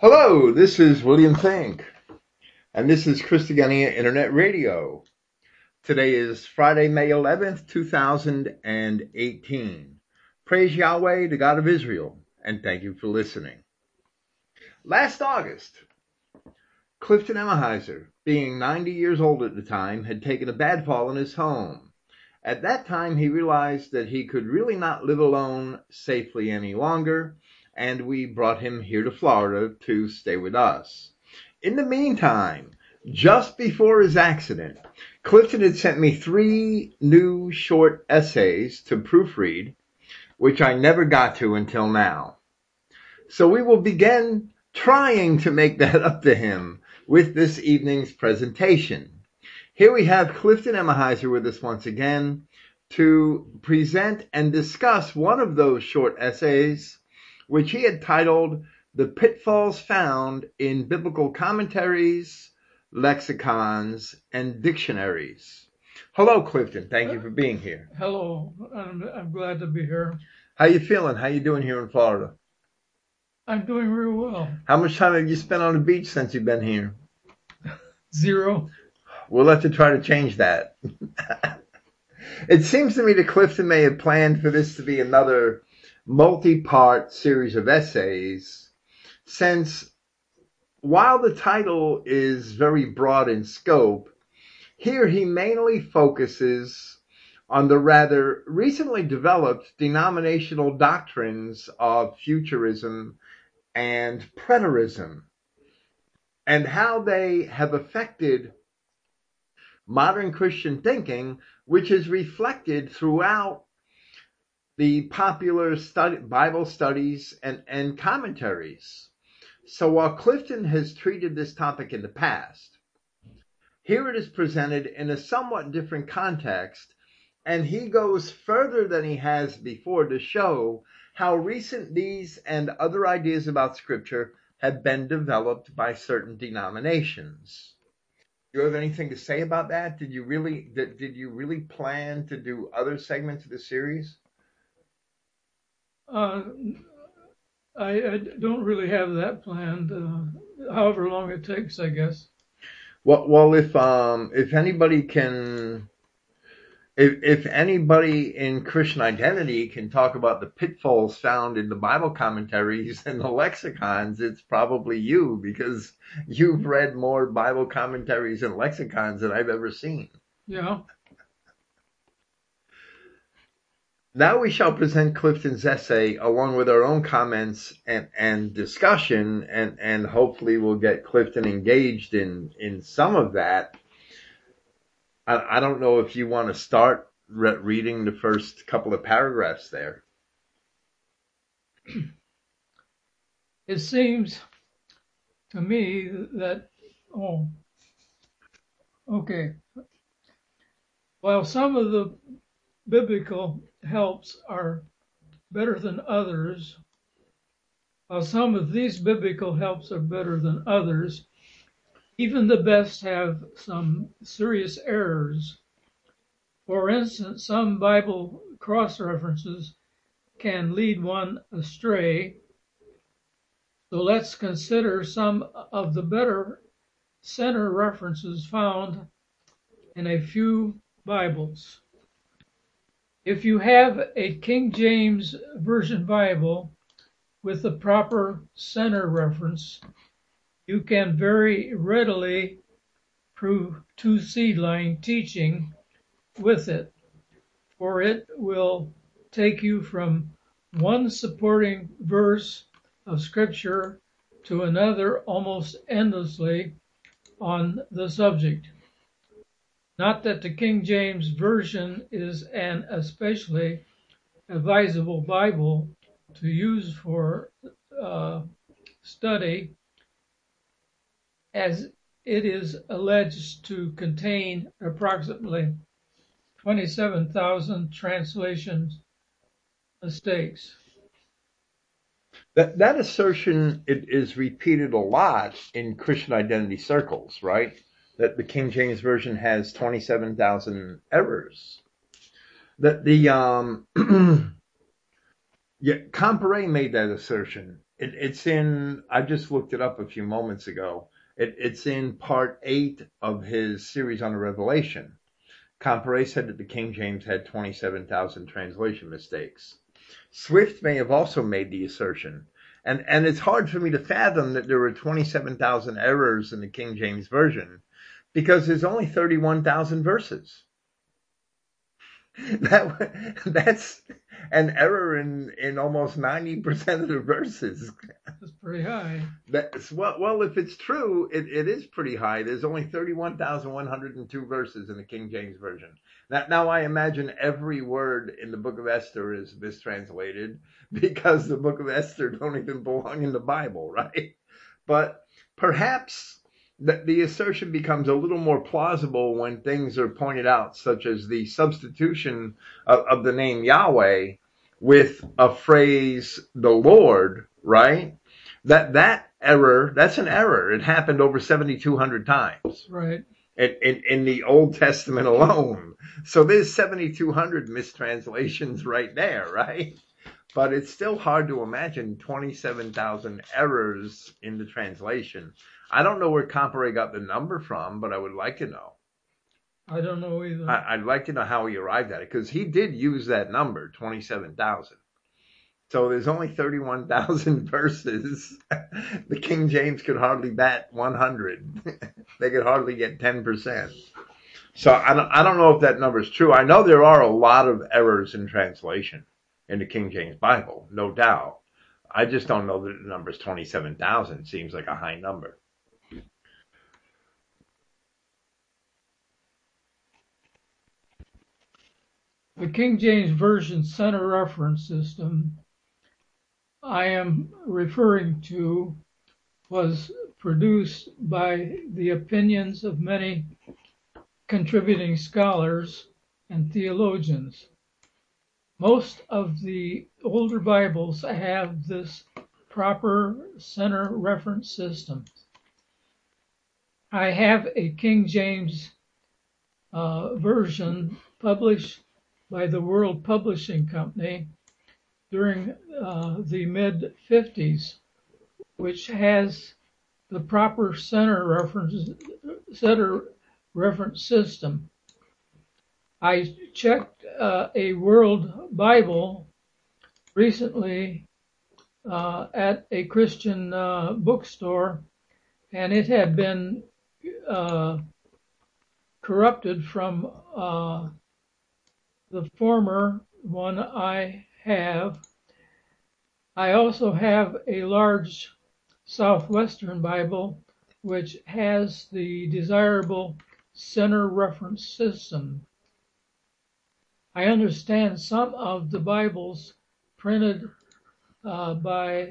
Hello, this is William Finck, and this is Christogenea Internet Radio. Today is Friday, May 11th, 2018. Praise Yahweh, the God of Israel, and thank you for listening. Last August, Clifton Emahiser, being 90 years old at the time, had taken a bad fall in his home. At that time, he realized that he could really not live alone safely any longer, and we brought him here to Florida to stay with us. In the meantime, just before his accident, Clifton had sent me three new short essays to proofread, which I never got to until now. So we will begin trying to make that up to him with this evening's presentation. Here we have Clifton Emahiser with us once again to present and discuss one of those short essays, which he had titled The Pitfalls Found in Biblical Commentaries, Lexicons, and Dictionaries. Hello, Clifton. Thank you for being here. Hello, I'm, I'm glad to be here. How you feeling? How you doing here in Florida? I'm doing real well. How much time have you spent on the beach since you've been here? Zero. We'll have to try to change that. it seems to me that Clifton may have planned for this to be another multi-part series of essays, since while the title is very broad in scope, here he mainly focuses on the rather recently developed denominational doctrines of futurism and preterism and how they have affected modern Christian thinking, which is reflected throughout the popular study, Bible studies and, and commentaries. So while Clifton has treated this topic in the past, here it is presented in a somewhat different context, and he goes further than he has before to show how recent these and other ideas about Scripture have been developed by certain denominations. Do you have anything to say about that? Did you really did, did you really plan to do other segments of the series? Uh, I, I don't really have that planned. Uh, however long it takes, I guess. Well, well, if um, if anybody can, if if anybody in Christian identity can talk about the pitfalls found in the Bible commentaries and the lexicons, it's probably you because you've read more Bible commentaries and lexicons than I've ever seen. Yeah. Now we shall present Clifton's essay along with our own comments and, and discussion, and, and hopefully we'll get Clifton engaged in, in some of that. I, I don't know if you want to start re- reading the first couple of paragraphs there. It seems to me that, oh, okay. While some of the biblical helps are better than others, while some of these biblical helps are better than others, even the best have some serious errors. For instance, some Bible cross references can lead one astray. So let's consider some of the better center references found in a few Bibles. If you have a King James Version Bible with the proper center reference, you can very readily prove two seed line teaching with it, for it will take you from one supporting verse of Scripture to another almost endlessly on the subject. Not that the King James Version is an especially advisable Bible to use for uh, study, as it is alleged to contain approximately 27,000 translation mistakes. That, that assertion it is repeated a lot in Christian identity circles, right? That the King James Version has 27,000 errors. That the, um, yeah, Comparet made that assertion It, it's in, I just looked it up a few moments ago. It, it's in part eight of his series on the Revelation. Comparet said that the King James had 27,000 translation mistakes. Swift may have also made the assertion. And, and it's hard for me to fathom that there were 27,000 errors in the King James Version because there's only 31,000 verses. That, that's an error in, in almost 90% of the verses. That's pretty high. That's well, well, if it's true, it, it is pretty high. There's only 31,102 verses in the King James Version. Now, now I imagine every word in the book of Esther is mistranslated because the book of Esther don't even belong in the Bible, right? But perhaps the, the assertion becomes a little more plausible when things are pointed out, such as the substitution of, of the name Yahweh with a phrase, the Lord, right? That, that error, that's an error. It happened over 7,200 times Right. in, in, in the Old Testament alone. So there's 7,200 mistranslations right there, right? But it's still hard to imagine 27,000 errors in the translation. I don't know where Comparet got the number from, but I would like to know. I don't know either. I, I'd like to know how he arrived at it because he did use that number, 27,000. So there's only 31,000 verses. the King James could hardly bat 100. they could hardly get 10%. So I don't, I don't know if that number is true. I know there are a lot of errors in translation in the King James Bible, no doubt. I just don't know that the number is 27,000. Seems like a high number. The King James Version Center Reference System I am referring to was produced by the opinions of many contributing scholars and theologians. Most of the older Bibles have this proper center reference system. I have a King James uh, version published by the World Publishing Company during uh, the mid 50s, which has the proper center reference center reference system. I checked uh, a World Bible recently uh, at a Christian uh, bookstore, and it had been uh, corrupted from uh, the former one I have. I also have a large Southwestern Bible which has the desirable center reference system. I understand some of the Bibles printed uh, by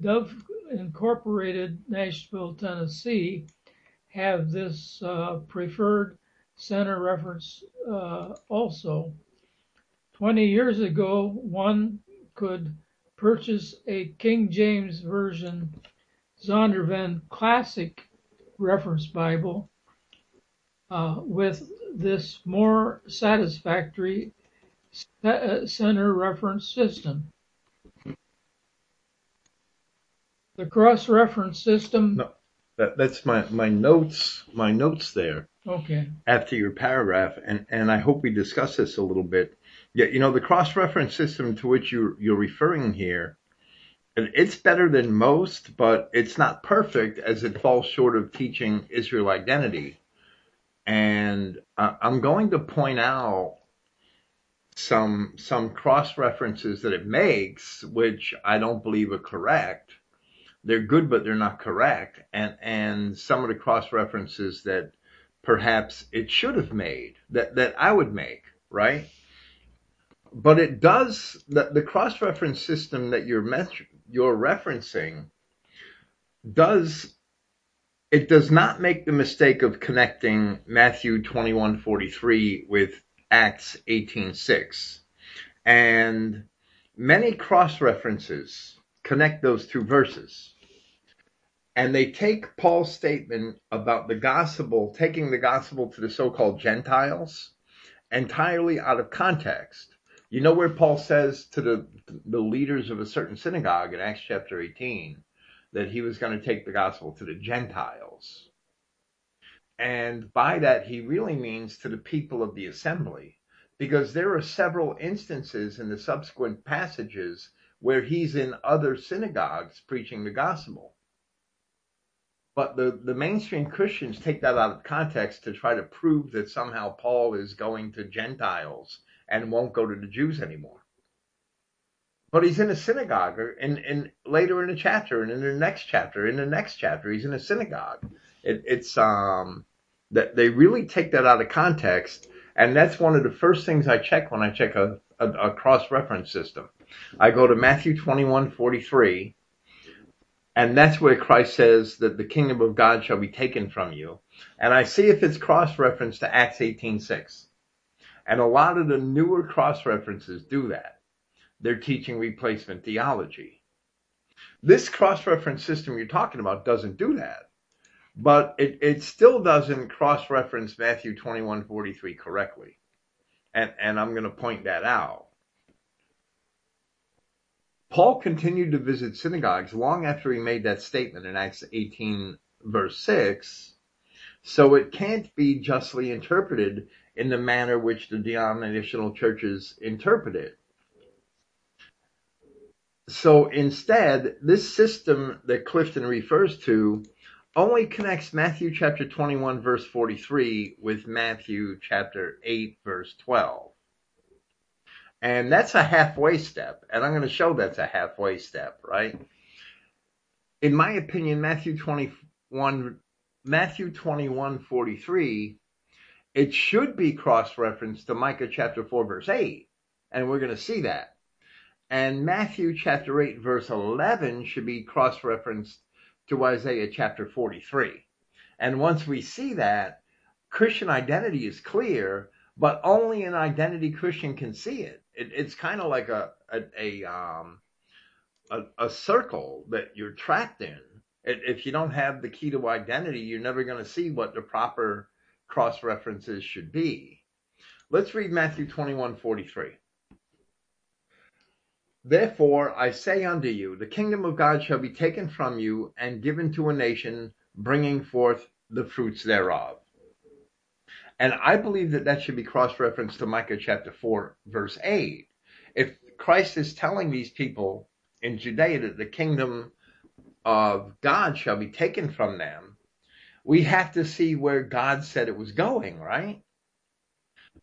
Dove Incorporated, Nashville, Tennessee, have this uh, preferred center reference uh, also. 20 years ago, one could purchase a King James Version Zondervan Classic Reference Bible uh, with this more satisfactory uh, center reference system. The cross reference system. No, that, that's my, my notes, my notes there Okay. after your paragraph, and, and I hope we discuss this a little bit. Yeah, you know, the cross reference system to which you're, you're referring here, it- it's better than most, but it's not perfect as it falls short of teaching Israel identity. And I- I'm going to point out some some cross references that it makes, which I don't believe are correct. They're good, but they're not correct. And and some of the cross references that perhaps it should have made that that I would make, right? But it does the, the cross reference system that you're men- you're referencing does it does not make the mistake of connecting Matthew 21:43 with Acts 18:6. And many cross references connect those two verses. And they take Paul's statement about the gospel, taking the gospel to the so-called Gentiles, entirely out of context. You know where Paul says to the the leaders of a certain synagogue in Acts chapter 18 that he was going to take the gospel to the Gentiles. And by that he really means to the people of the assembly because there are several instances in the subsequent passages where he's in other synagogues preaching the gospel. But the, the mainstream Christians take that out of context to try to prove that somehow Paul is going to Gentiles and won't go to the Jews anymore. But he's in a synagogue, and, and later in the chapter, and in the next chapter, in the next chapter, he's in a synagogue. It, it's um that they really take that out of context, and that's one of the first things I check when I check a, a, a cross reference system. I go to Matthew twenty one forty three and that's where Christ says that the kingdom of God shall be taken from you. And I see if it's cross-referenced to Acts 18.6. And a lot of the newer cross-references do that. They're teaching replacement theology. This cross-reference system you're talking about doesn't do that. But it, it still doesn't cross-reference Matthew 21.43 correctly. And, and I'm going to point that out. Paul continued to visit synagogues long after he made that statement in Acts 18 verse 6. So it can't be justly interpreted in the manner which the denominational churches interpret it. So instead, this system that Clifton refers to only connects Matthew chapter 21 verse 43 with Matthew chapter 8 verse 12. And that's a halfway step. And I'm going to show that's a halfway step, right? In my opinion, Matthew 21, Matthew 21, 43, it should be cross-referenced to Micah chapter 4, verse 8. And we're going to see that. And Matthew chapter 8, verse 11 should be cross-referenced to Isaiah chapter 43. And once we see that, Christian identity is clear, but only an identity Christian can see it it, it's kind of like a a, a um a, a, circle that you're trapped in. If you don't have the key to identity, you're never going to see what the proper cross references should be. Let's read Matthew 21 43. Therefore I say unto you, the kingdom of God shall be taken from you and given to a nation, bringing forth the fruits thereof. And I believe that that should be cross referenced to Micah chapter 4, verse 8. If Christ is telling these people in Judea that the kingdom of God shall be taken from them, we have to see where God said it was going, right?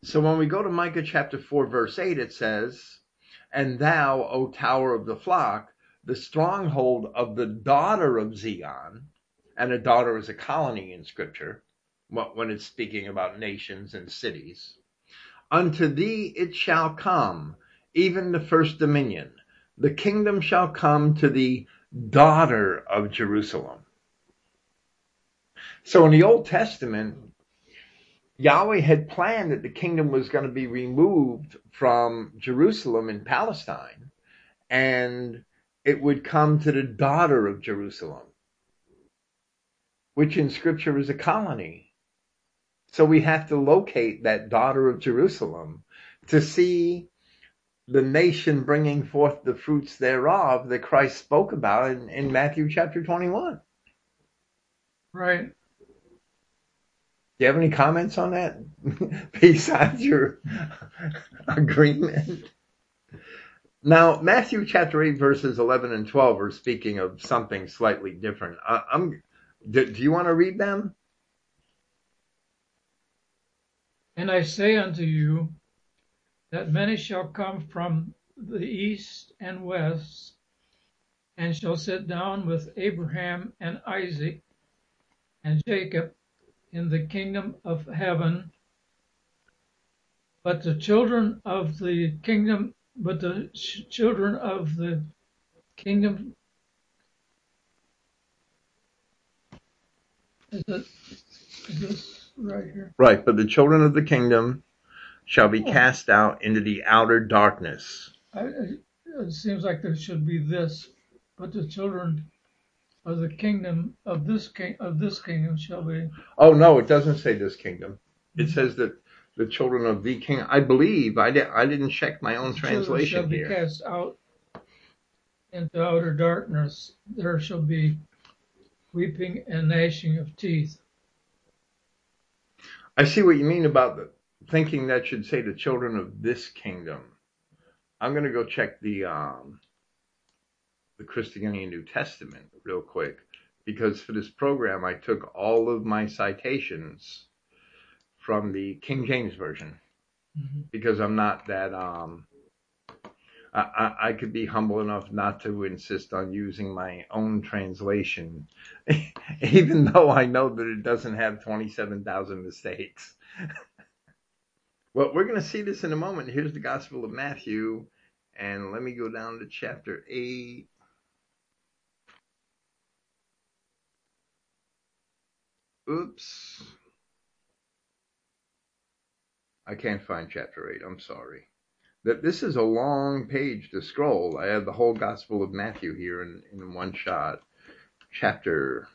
So when we go to Micah chapter 4, verse 8, it says, And thou, O tower of the flock, the stronghold of the daughter of Zion, and a daughter is a colony in scripture, when it's speaking about nations and cities. Unto thee it shall come, even the first dominion. The kingdom shall come to the daughter of Jerusalem. So in the Old Testament, Yahweh had planned that the kingdom was going to be removed from Jerusalem in Palestine and it would come to the daughter of Jerusalem, which in scripture is a colony. So we have to locate that daughter of Jerusalem to see the nation bringing forth the fruits thereof that Christ spoke about in, in Matthew chapter 21. Right. Do you have any comments on that besides your agreement? Now, Matthew chapter 8, verses 11 and 12 are speaking of something slightly different. I, am do, do you want to read them? And I say unto you, that many shall come from the east and west, and shall sit down with Abraham and Isaac and Jacob in the kingdom of heaven. But the children of the kingdom, but the ch- children of the kingdom, is it, is this right here. Right, but the children of the kingdom shall be oh. cast out into the outer darkness. I, it seems like there should be this, but the children of the kingdom of this king of this kingdom shall be. Oh no, it doesn't say this kingdom. It says that the children of the king. I believe I did. I didn't check my own Children shall translation be cast out into outer darkness. There shall be weeping and gnashing of teeth. I see what you mean about the thinking that should say the children of this kingdom. I'm gonna go check the um the Christogenea New Testament real quick because for this program I took all of my citations from the King James version Mhm. because I'm not that um I, I, I could be humble enough not to insist on using my own translation, even though I know that it doesn't have 27,000 mistakes. well, we're going to see this in a moment. Here's the Gospel of Matthew, and let me go down to chapter 8. Oops. I can't find chapter 8. I'm sorry. That this is a long page to scroll. I have the whole Gospel of Matthew here in, in one shot. Chapter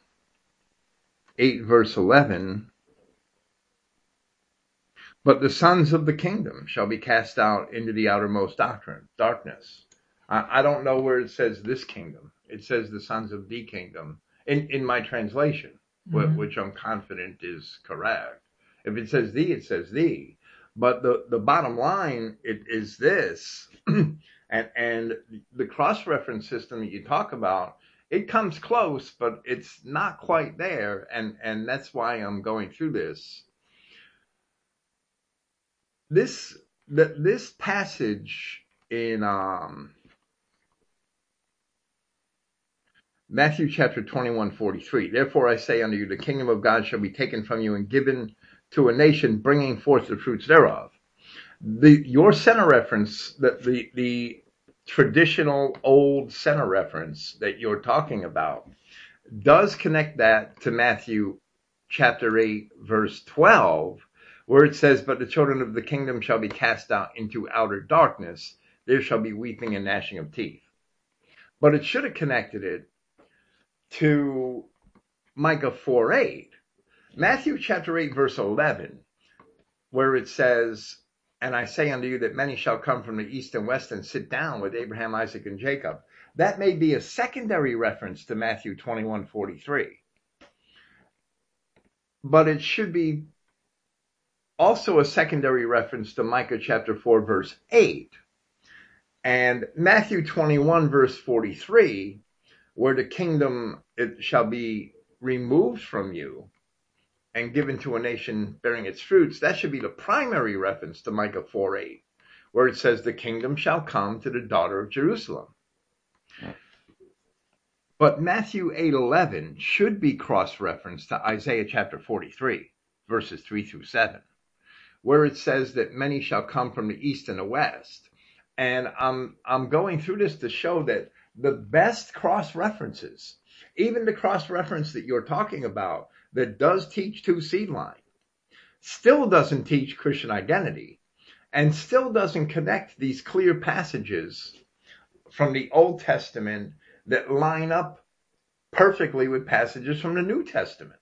8, verse 11. But the sons of the kingdom shall be cast out into the outermost doctrine, darkness. I, I don't know where it says this kingdom. It says the sons of the kingdom in, in my translation, Mhm. which I'm confident is correct. If it says thee, it says thee. But the, the bottom line it is this, and and the cross reference system that you talk about, it comes close, but it's not quite there, and and that's why I'm going through this. This the, this passage in um, Matthew chapter 21, 43. Therefore I say unto you, the kingdom of God shall be taken from you and given to a nation bringing forth the fruits thereof. The, your center reference, the, the, the traditional old center reference that you're talking about does connect that to Matthew chapter 8, verse 12, where it says, But the children of the kingdom shall be cast out into outer darkness. There shall be weeping and gnashing of teeth. But it should have connected it to Micah 4 8. Matthew chapter 8, verse 11, where it says, And I say unto you that many shall come from the east and west and sit down with Abraham, Isaac, and Jacob. That may be a secondary reference to Matthew 21 43. But it should be also a secondary reference to Micah chapter 4, verse 8. And Matthew 21, verse 43, where the kingdom it shall be removed from you and given to a nation bearing its fruits, that should be the primary reference to Micah 4 8, where it says, The kingdom shall come to the daughter of Jerusalem. But Matthew 8 11 should be cross referenced to Isaiah chapter 43, verses 3 through 7, where it says that many shall come from the east and the west. And I'm, I'm going through this to show that the best cross references, even the cross reference that you're talking about, that does teach two seed line still doesn't teach Christian identity and still doesn't connect these clear passages from the Old Testament that line up perfectly with passages from the New Testament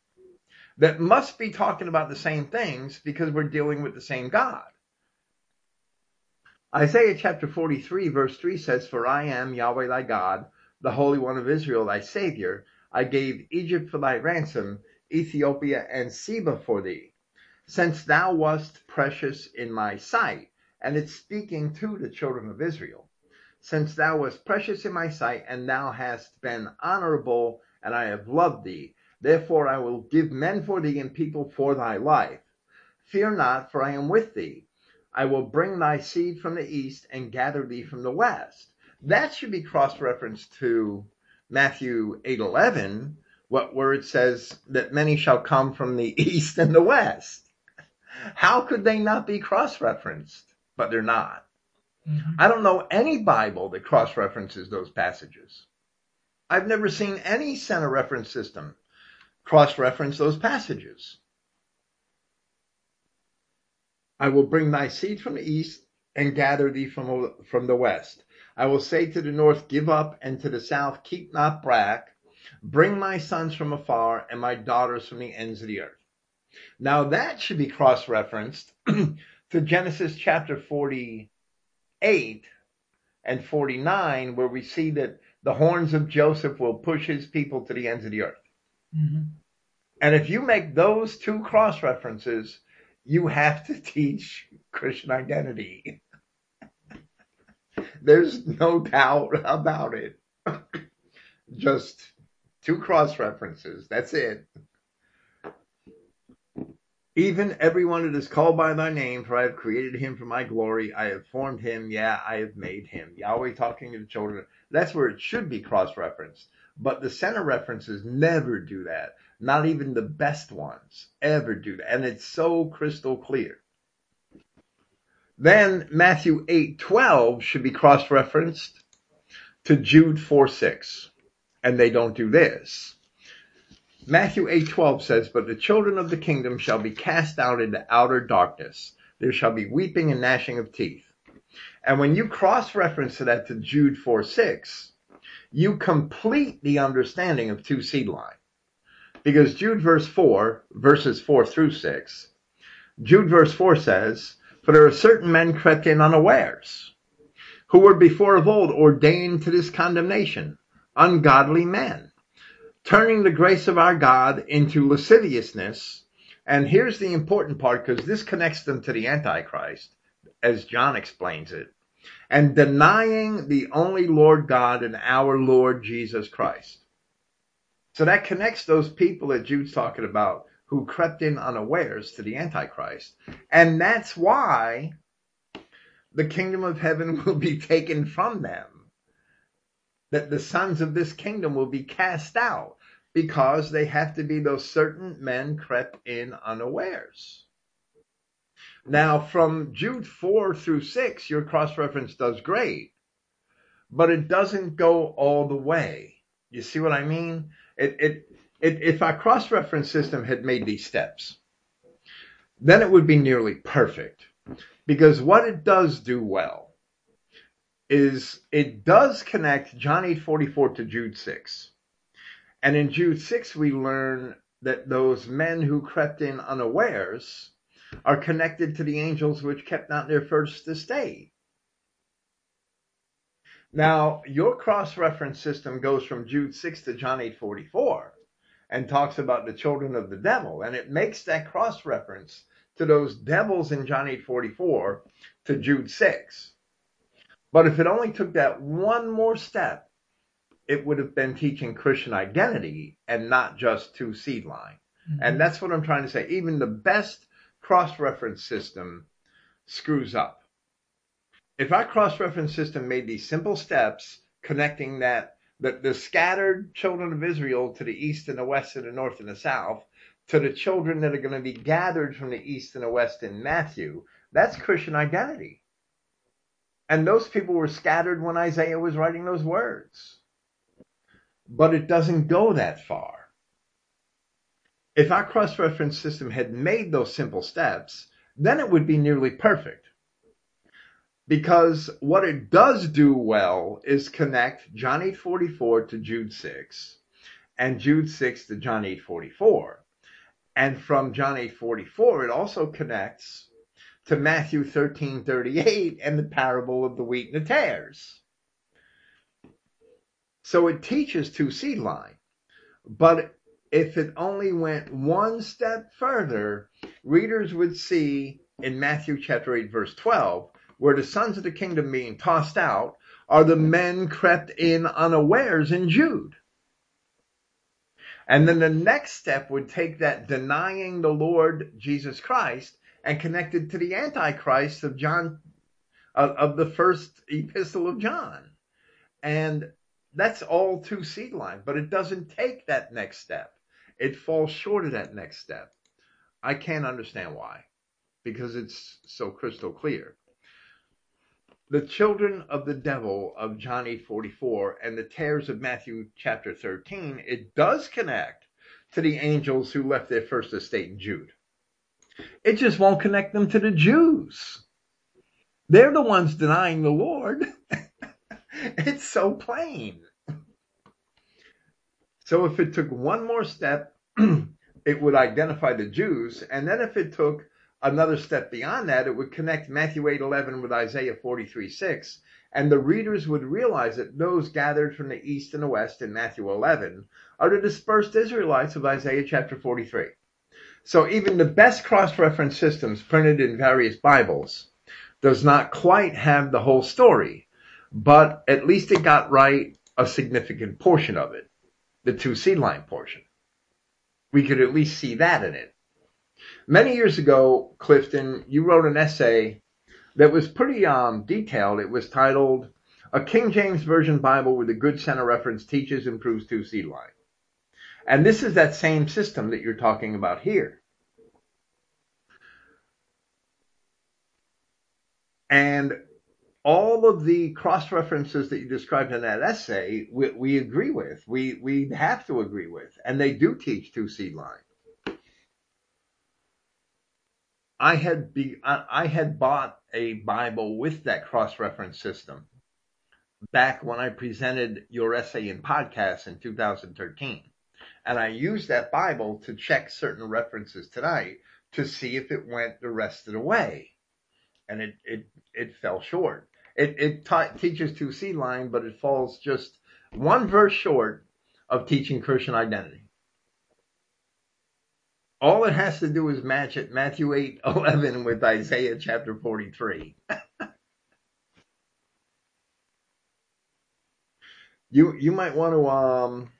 that must be talking about the same things because we're dealing with the same God. Isaiah chapter 43 verse 3 says, For I am Yahweh thy God, the Holy One of Israel, thy Savior. I gave Egypt for thy ransom, Ethiopia and Seba for thee, since thou wast precious in my sight. And it's speaking to the children of Israel. Since thou wast precious in my sight, and thou hast been honorable, and I have loved thee. Therefore I will give men for thee and people for thy life. Fear not, for I am with thee. I will bring thy seed from the east and gather thee from the west. That should be cross-referenced to Matthew 8:11, what where it says that many shall come from the east and the west. How could they not be cross-referenced? But they're not. Mhm. I don't know any Bible that cross-references those passages. I've never seen any center reference system cross-reference those passages. I will bring thy seed from the east and gather thee from, from the west. I will say to the north, give up, and to the south, keep not back. Bring my sons from afar and my daughters from the ends of the earth. Now that should be cross-referenced to Genesis chapter 48 and 49, where we see that the horns of Joseph will push his people to the ends of the earth. hmm And if you make those two cross references, you have to teach Christian identity. There's no doubt about it. Just two cross references. That's it. Even everyone that is called by thy name, for I have created him for my glory. I have formed him. Yeah, I have made him. Yahweh talking to the children. That's where it should be cross referenced. But the center references never do that. Not even the best ones ever do that. And it's so crystal clear. Then Matthew 8:12 should be cross referenced to Jude 4:6. And they don't do this. Matthew 8:12 says, "But the children of the kingdom shall be cast out into outer darkness. There shall be weeping and gnashing of teeth." And when you cross reference that to Jude 4:6, you complete the understanding of two seed line. Because Jude verse 4, verses 4 through 6, Jude verse 4 says, For there are certain men crept in unawares, who were before of old ordained to this condemnation, ungodly men, turning the grace of our God into lasciviousness. And here's the important part, because this connects them to the Antichrist, as John explains it, and denying the only Lord God and our Lord Jesus Christ. So that connects those people that Jude's talking about who crept in unawares to the Antichrist. And that's why the kingdom of heaven will be taken from them. That the sons of this kingdom will be cast out because they have to be those certain men crept in unawares. Now, from Jude 4 through 6, your cross reference does great, but it doesn't go all the way. You see what I mean? It, it, it, if our cross reference system had made these steps, then it would be nearly perfect. Because what it does do well is it does connect John 8:44 to Jude 6. And in Jude 6 we learn that those men who crept in unawares are connected to the angels which kept not their first estate. Now, your cross-reference system goes from Jude 6 to John 8:44 and talks about the children of the devil and it makes that cross-reference to those devils in John 8:44 to Jude 6. But if it only took that one more step, it would have been teaching Christian identity and not just two seed line. Mm-hmm. And that's what I'm trying to say. Even the best cross-reference system screws up. If our cross-reference system made these simple steps connecting that the, the scattered children of Israel to the east and the west and the north and the south to the children that are going to be gathered from the east and the west in Matthew, that's Christian identity. And those people were scattered when Isaiah was writing those words. But it doesn't go that far. If our cross reference system had made those simple steps, then it would be nearly perfect. Because what it does do well is connect John 8:44 to Jude 6 and Jude 6 to John 8:44. And from John 8:44 it also connects to Matthew 13:38 and the parable of the wheat and the tares. So it teaches two seed line. But if it only went one step further, readers would see in Matthew chapter 8 verse 12 where the sons of the kingdom being tossed out are the men crept in unawares in Jude. And then the next step would take that denying the Lord Jesus Christ and connect it to the Antichrist of John, of, of the first epistle of John. And that's all two seed line, but it doesn't take that next step. It falls short of that next step. I can't understand why, because it's so crystal clear. The children of the devil of John 8:44 and the tares of Matthew chapter 13, it does connect to the angels who left their first estate in Jude. It just won't connect them to the Jews. They're the ones denying the Lord. it's so plain. So if it took one more step, it would identify the Jews. And then if it took another step beyond that, it would connect Matthew 8:11 with Isaiah 43:6, and the readers would realize that those gathered from the east and the west in Matthew 11 are the dispersed Israelites of Isaiah chapter 43. So even the best cross-reference systems printed in various Bibles does not quite have the whole story, but at least it got right a significant portion of it, the two seed line portion. We could at least see that in it. Many years ago, Clifton, you wrote an essay that was pretty um, detailed. It was titled "A King James Version Bible with a Good Center Reference Teaches and Proves Two Seed Line." And this is that same system that you're talking about here. And all of the cross references that you described in that essay, we, we agree with. We we have to agree with, and they do teach two seed line. I had be I, I had bought a Bible with that cross reference system back when I presented your essay in podcast in 2013. And I used that Bible to check certain references tonight to see if it went the rest of the way. And it, it, it fell short. It, it ta- teaches two seed line, but it falls just one verse short of teaching Christian identity. All it has to do is match it Matthew 8 11 with Isaiah chapter 43. you you might want to um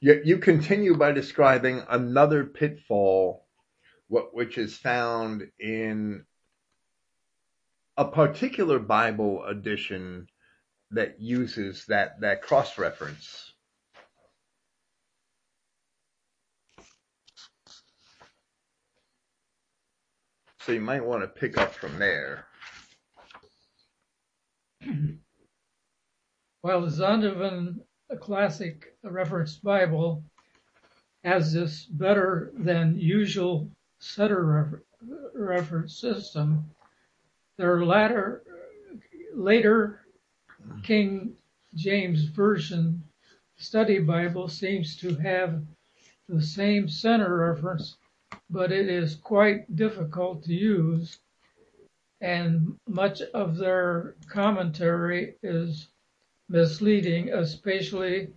you, you continue by describing another pitfall what which is found in a particular Bible edition that uses that that cross reference. So you might want to pick up from there. Well, the Zondervan Classic Reference Bible has this better than usual setter refer- reference system. Their latter, later King James Version Study Bible seems to have the same center reference, but it is quite difficult to use, and much of their commentary is misleading, especially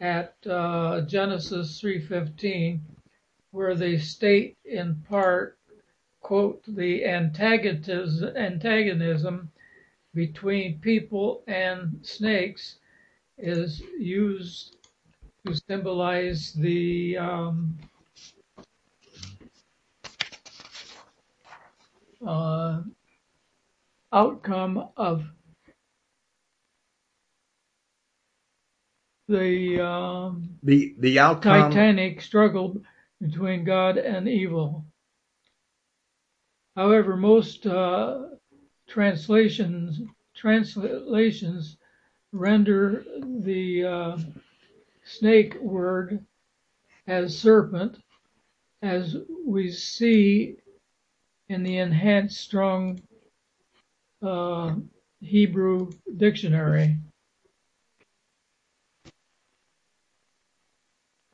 at uh, Genesis 3:15, where they state in part, quote, the antagonism, between people and snakes is used to symbolize the um, uh, outcome of the um, The the outcome titanic struggle between God and evil. However, most uh, translations translations render the uh, snake word as serpent, as we see in the enhanced strong uh, Hebrew dictionary.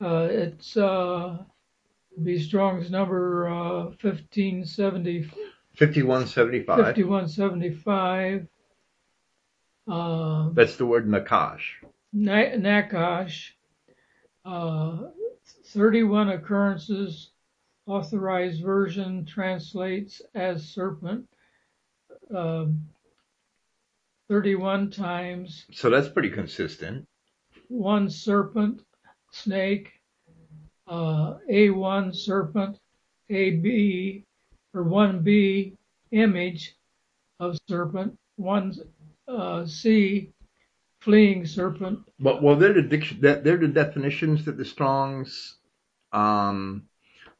Uh, it's uh, be Strong's number uh, 1570, 5175. 5175. Uh, That's the word nakash. Na- Nakash, uh, 31 occurrences, authorized version translates as serpent. Um 31 times, So that's pretty consistent. one serpent, snake, uh, A1 serpent, AB, or 1B image of serpent, 1 uh, C fleeing serpent, But well, they're the they're the definitions that the Strong's um,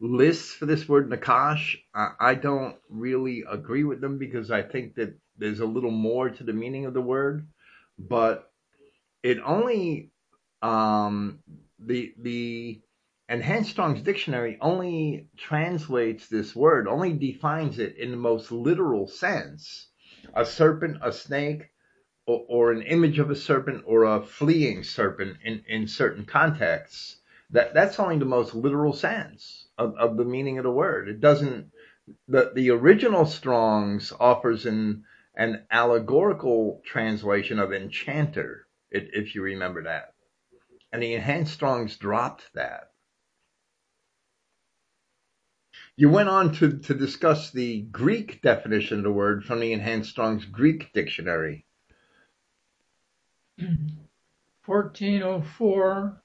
lists for this word nakash. I, I don't really agree with them because I think that there's a little more to the meaning of the word, but it only um, the the Enhanced Strong's dictionary only translates this word, only defines it in the most literal sense. A serpent, a snake, or, or an image of a serpent or a fleeing serpent in, in certain contexts. That that's only the most literal sense of, of the meaning of the word. It doesn't the the original Strong's offers an an allegorical translation of enchanter, if, if you remember that. And the enhanced Strong's dropped that. You went on to, to discuss the Greek definition of the word from the Enhanced Strong's Greek dictionary. 1404,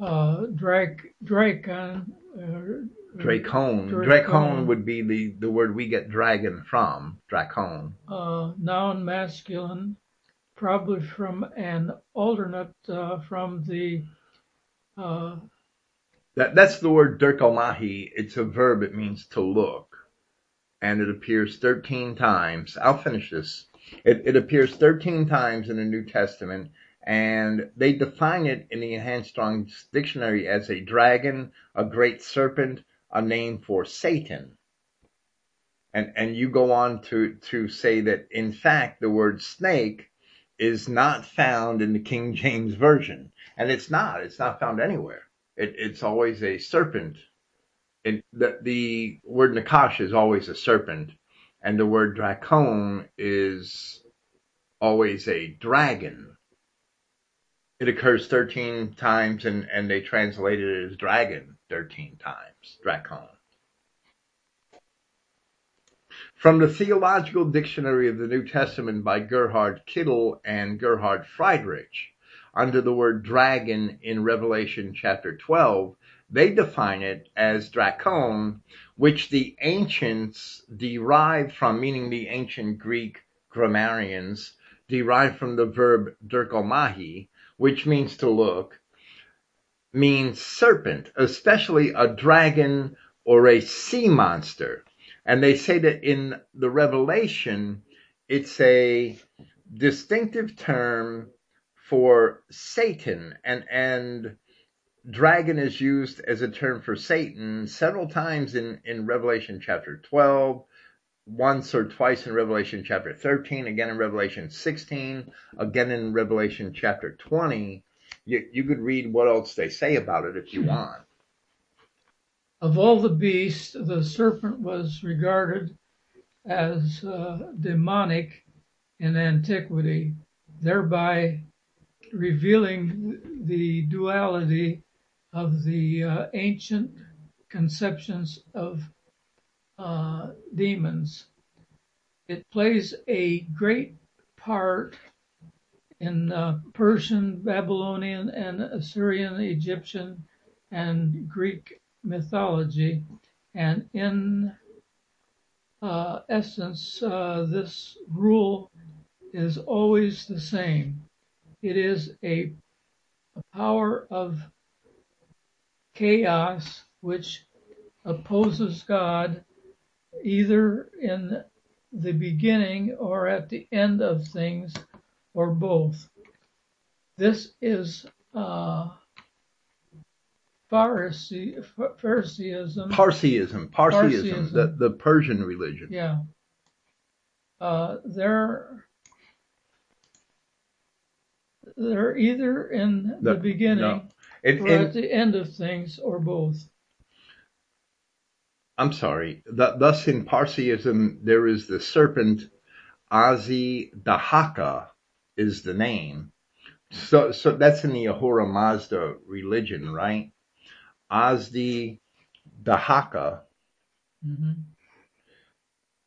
uh, Drake, Dracon, uh, Dracone. Dracone. Dracone would be the, the word we get dragon from. Dracone. uh, noun masculine, probably from an alternate uh, from the uh, That that's the word Durkomahi. It's a verb. It means to look, and it appears thirteen times. I'll finish this. It, it appears thirteen times in the New Testament, and they define it in the Enhanced Strong's Dictionary as a dragon, a great serpent, a name for Satan. And and you go on to to say that in fact the word snake is not found in the King James version, and it's not. It's not found anywhere. It, it's always a serpent. It, the, the word Nakash is always a serpent, and the word dracone is always a dragon. It occurs 13 times, and, and they translate it as dragon 13 times, dracone. From the Theological Dictionary of the New Testament by Gerhard Kittel and Gerhard Friedrich, under the word dragon in Revelation chapter 12, they define it as dracon, which the ancients derived from, meaning the ancient Greek grammarians, derived from the verb derkomahi, which means to look, means serpent, especially a dragon or a sea monster. And they say that in the Revelation, it's a distinctive term for Satan and and dragon is used as a term for Satan several times in in Revelation chapter 12 once or twice in Revelation chapter 13 again in Revelation 16 again in Revelation chapter 20 you, you could read what else they say about it if you want. Of all the beasts, the serpent was regarded as uh, demonic in antiquity, thereby revealing the duality of the uh, ancient conceptions of uh, demons. It plays a great part in uh, Persian, Babylonian, and Assyrian, Egyptian, and Greek mythology, and in uh, essence, uh, this rule is always the same. It is a, a power of chaos which opposes God either in the beginning or at the end of things or both. This is uh, Pharisee, Phariseeism. Parsiism, Parsiism, Parsiism. the, the Persian religion. Yeah. Uh, they're they're either in the, The- beginning no. It, or it- at the end of things or both. I'm sorry. Th- thus, in Parsiism, there is the serpent Azi Dahaka is the name. So, so that's in the Ahura Mazda religion, right? Azdi Dahaka, hmm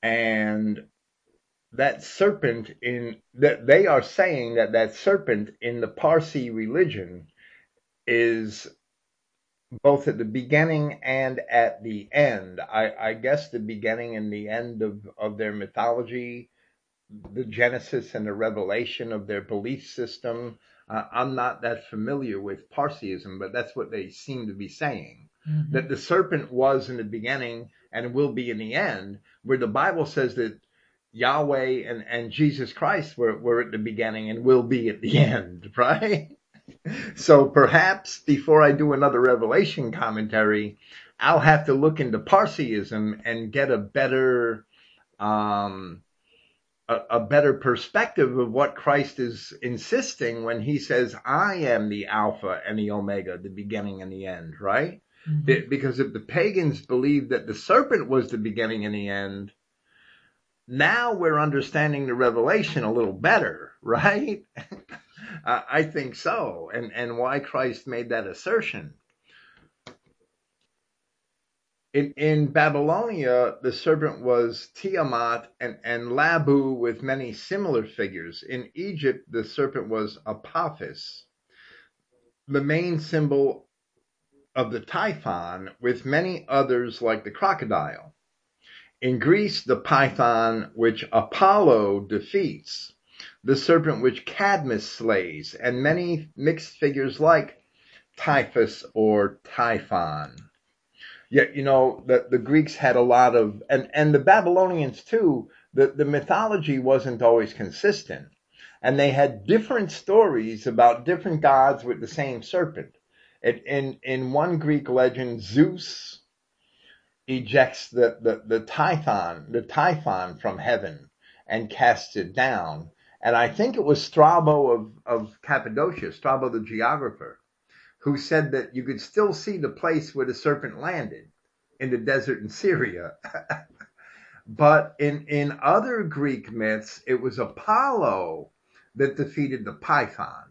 and that serpent in that they are saying that that serpent in the Parsi religion is both at the beginning and at the end. I, I guess the beginning and the end of, of their mythology, the genesis and the revelation of their belief system. Uh, I'm not that familiar with Parsiism, but that's what they seem to be saying. hmm That the serpent was in the beginning and will be in the end, where the Bible says that Yahweh and, and Jesus Christ were, were at the beginning and will be at the end, right? So perhaps before I do another Revelation commentary, I'll have to look into Parsiism and get a better, um, a, a better perspective of what Christ is insisting when he says, I am the Alpha and the Omega, the beginning and the end, right? Mhm. Be- Because if the pagans believed that the serpent was the beginning and the end, now we're understanding the revelation a little better, right? I I think so. And, and why Christ made that assertion. In, in Babylonia, the serpent was Tiamat and, and Labu with many similar figures. In Egypt, the serpent was Apophis, the main symbol of the Typhon, with many others like the crocodile. In Greece, the python which Apollo defeats, the serpent which Cadmus slays, and many mixed figures like Typhus or Typhon. Yet, you know, the, the Greeks had a lot of, and, and the Babylonians too, the, the mythology wasn't always consistent. And they had different stories about different gods with the same serpent. It, in, in one Greek legend, Zeus ejects the, the, the Typhon, the Typhon from heaven and casts it down. And I think it was Strabo of, of Cappadocia, Strabo the geographer, who said that you could still see the place where the serpent landed in the desert in Syria. but in, in other Greek myths, it was Apollo that defeated the python.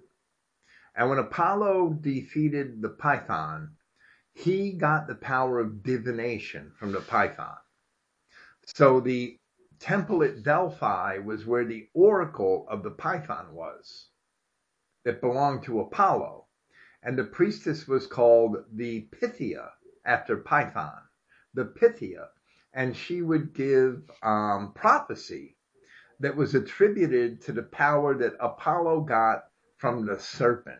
And when Apollo defeated the python, he got the power of divination from the python. So the temple at Delphi was where the oracle of the python was that belonged to Apollo. And the priestess was called the Pythia after Python, the Pythia. And she would give um, prophecy that was attributed to the power that Apollo got from the serpent.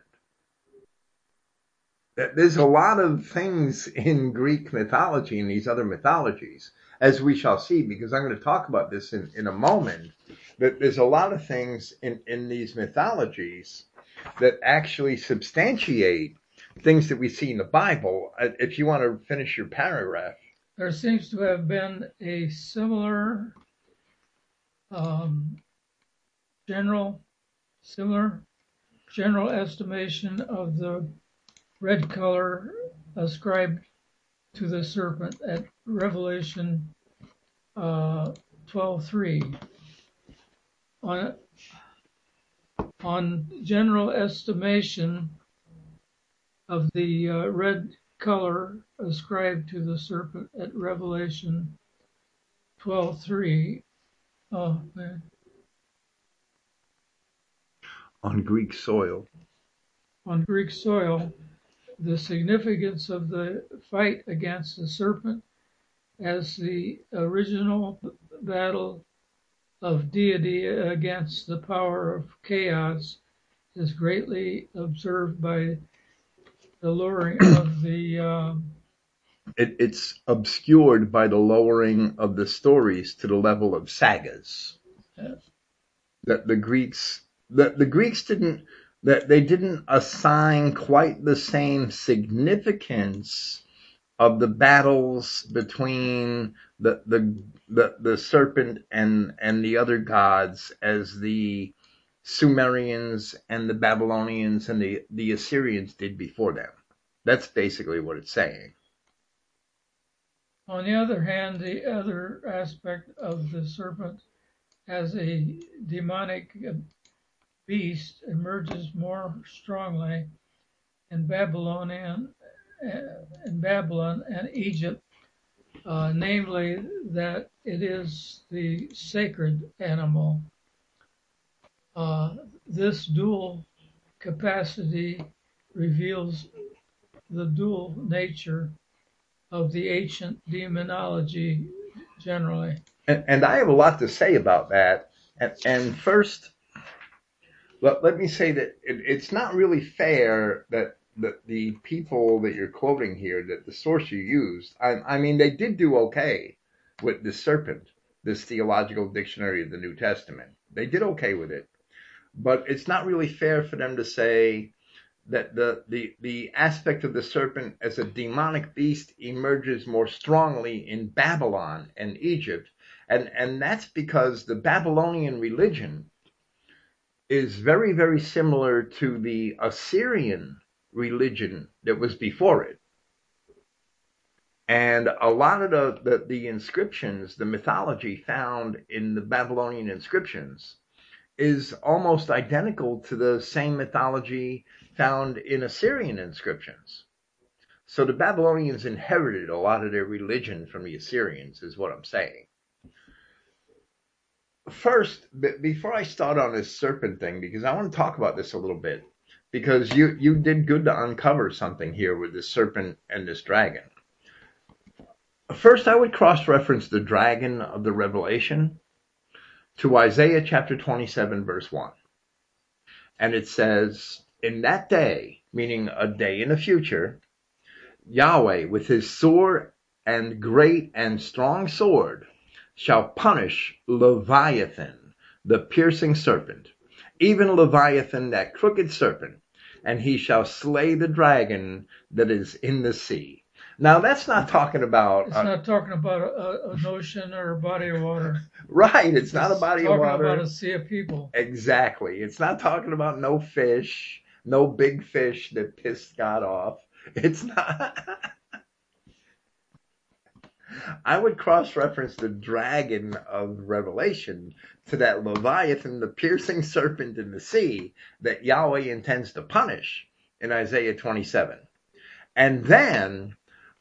There's a lot of things in Greek mythology and these other mythologies, as we shall see, because I'm going to talk about this in, in a moment. That there's a lot of things in, in these mythologies that actually substantiate things that we see in the Bible. Uh, If you want to finish your paragraph, There seems to have been a similar um, general, similar general estimation of the red color ascribed to the serpent at Revelation uh, 12:3. On on general estimation of the uh, red color ascribed to the serpent at Revelation 12:3. Oh man, on Greek soil, on Greek soil, the significance of the fight against the serpent as the original battle of deity against the power of chaos is greatly observed by the lowering of the um, it, it's obscured by the lowering of the stories to the level of sagas. Yeah. That the Greeks, the, the Greeks didn't, that they didn't assign quite the same significance of the battles between the, the, the, the serpent and, and the other gods as the Sumerians and the Babylonians and the, the Assyrians did before them. That's basically what it's saying. On the other hand, the other aspect of the serpent as a demonic beast emerges more strongly in Babylonian, in Babylon and Egypt, uh, namely that it is the sacred animal. Uh, this dual capacity reveals the dual nature of the ancient demonology generally. And, and I have a lot to say about that. And, and first, let, let me say that it, it's not really fair that the, the people that you're quoting here, that the source you used, I, I mean, they did do okay with the serpent, this theological dictionary of the New Testament. They did okay with it. But it's not really fair for them to say that the, the, the aspect of the serpent as a demonic beast emerges more strongly in Babylon and Egypt, And, and that's because the Babylonian religion is very, very similar to the Assyrian religion that was before it. And a lot of the, the, the, inscriptions, the mythology found in the Babylonian inscriptions is almost identical to the same mythology found in Assyrian inscriptions. So the Babylonians inherited a lot of their religion from the Assyrians, is what I'm saying. First, before I start on this serpent thing, because I want to talk about this a little bit, because you, you did good to uncover something here with this serpent and this dragon. First, I would cross reference the dragon of the Revelation to Isaiah chapter 27, verse 1. And it says, In that day, meaning a day in the future, Yahweh with his sword and great and strong sword shall punish Leviathan, the piercing serpent, even Leviathan, that crooked serpent, and he shall slay the dragon that is in the sea. Now that's not talking about. It's uh, not talking about a, an ocean or a body of water. Right. It's, it's not a body of water. Talking about a sea of people. Exactly. It's not talking about no fish, no big fish that pissed God off. It's not. I would cross reference the dragon of Revelation to that Leviathan, the piercing serpent in the sea that Yahweh intends to punish in Isaiah 27. And then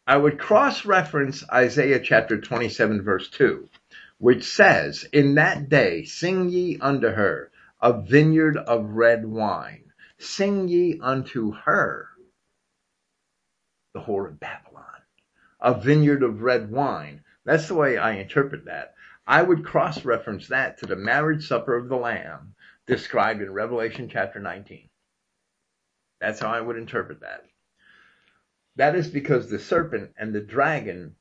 I would cross reference Isaiah chapter 27 verse 2, which says, In that day sing ye unto her a vineyard of red wine. Sing ye unto her, the whore of Babylon, a vineyard of red wine. That's the way I interpret that. I would cross reference that to the marriage supper of the Lamb described in Revelation chapter 19. That's how I would interpret that. That is because the serpent and the dragon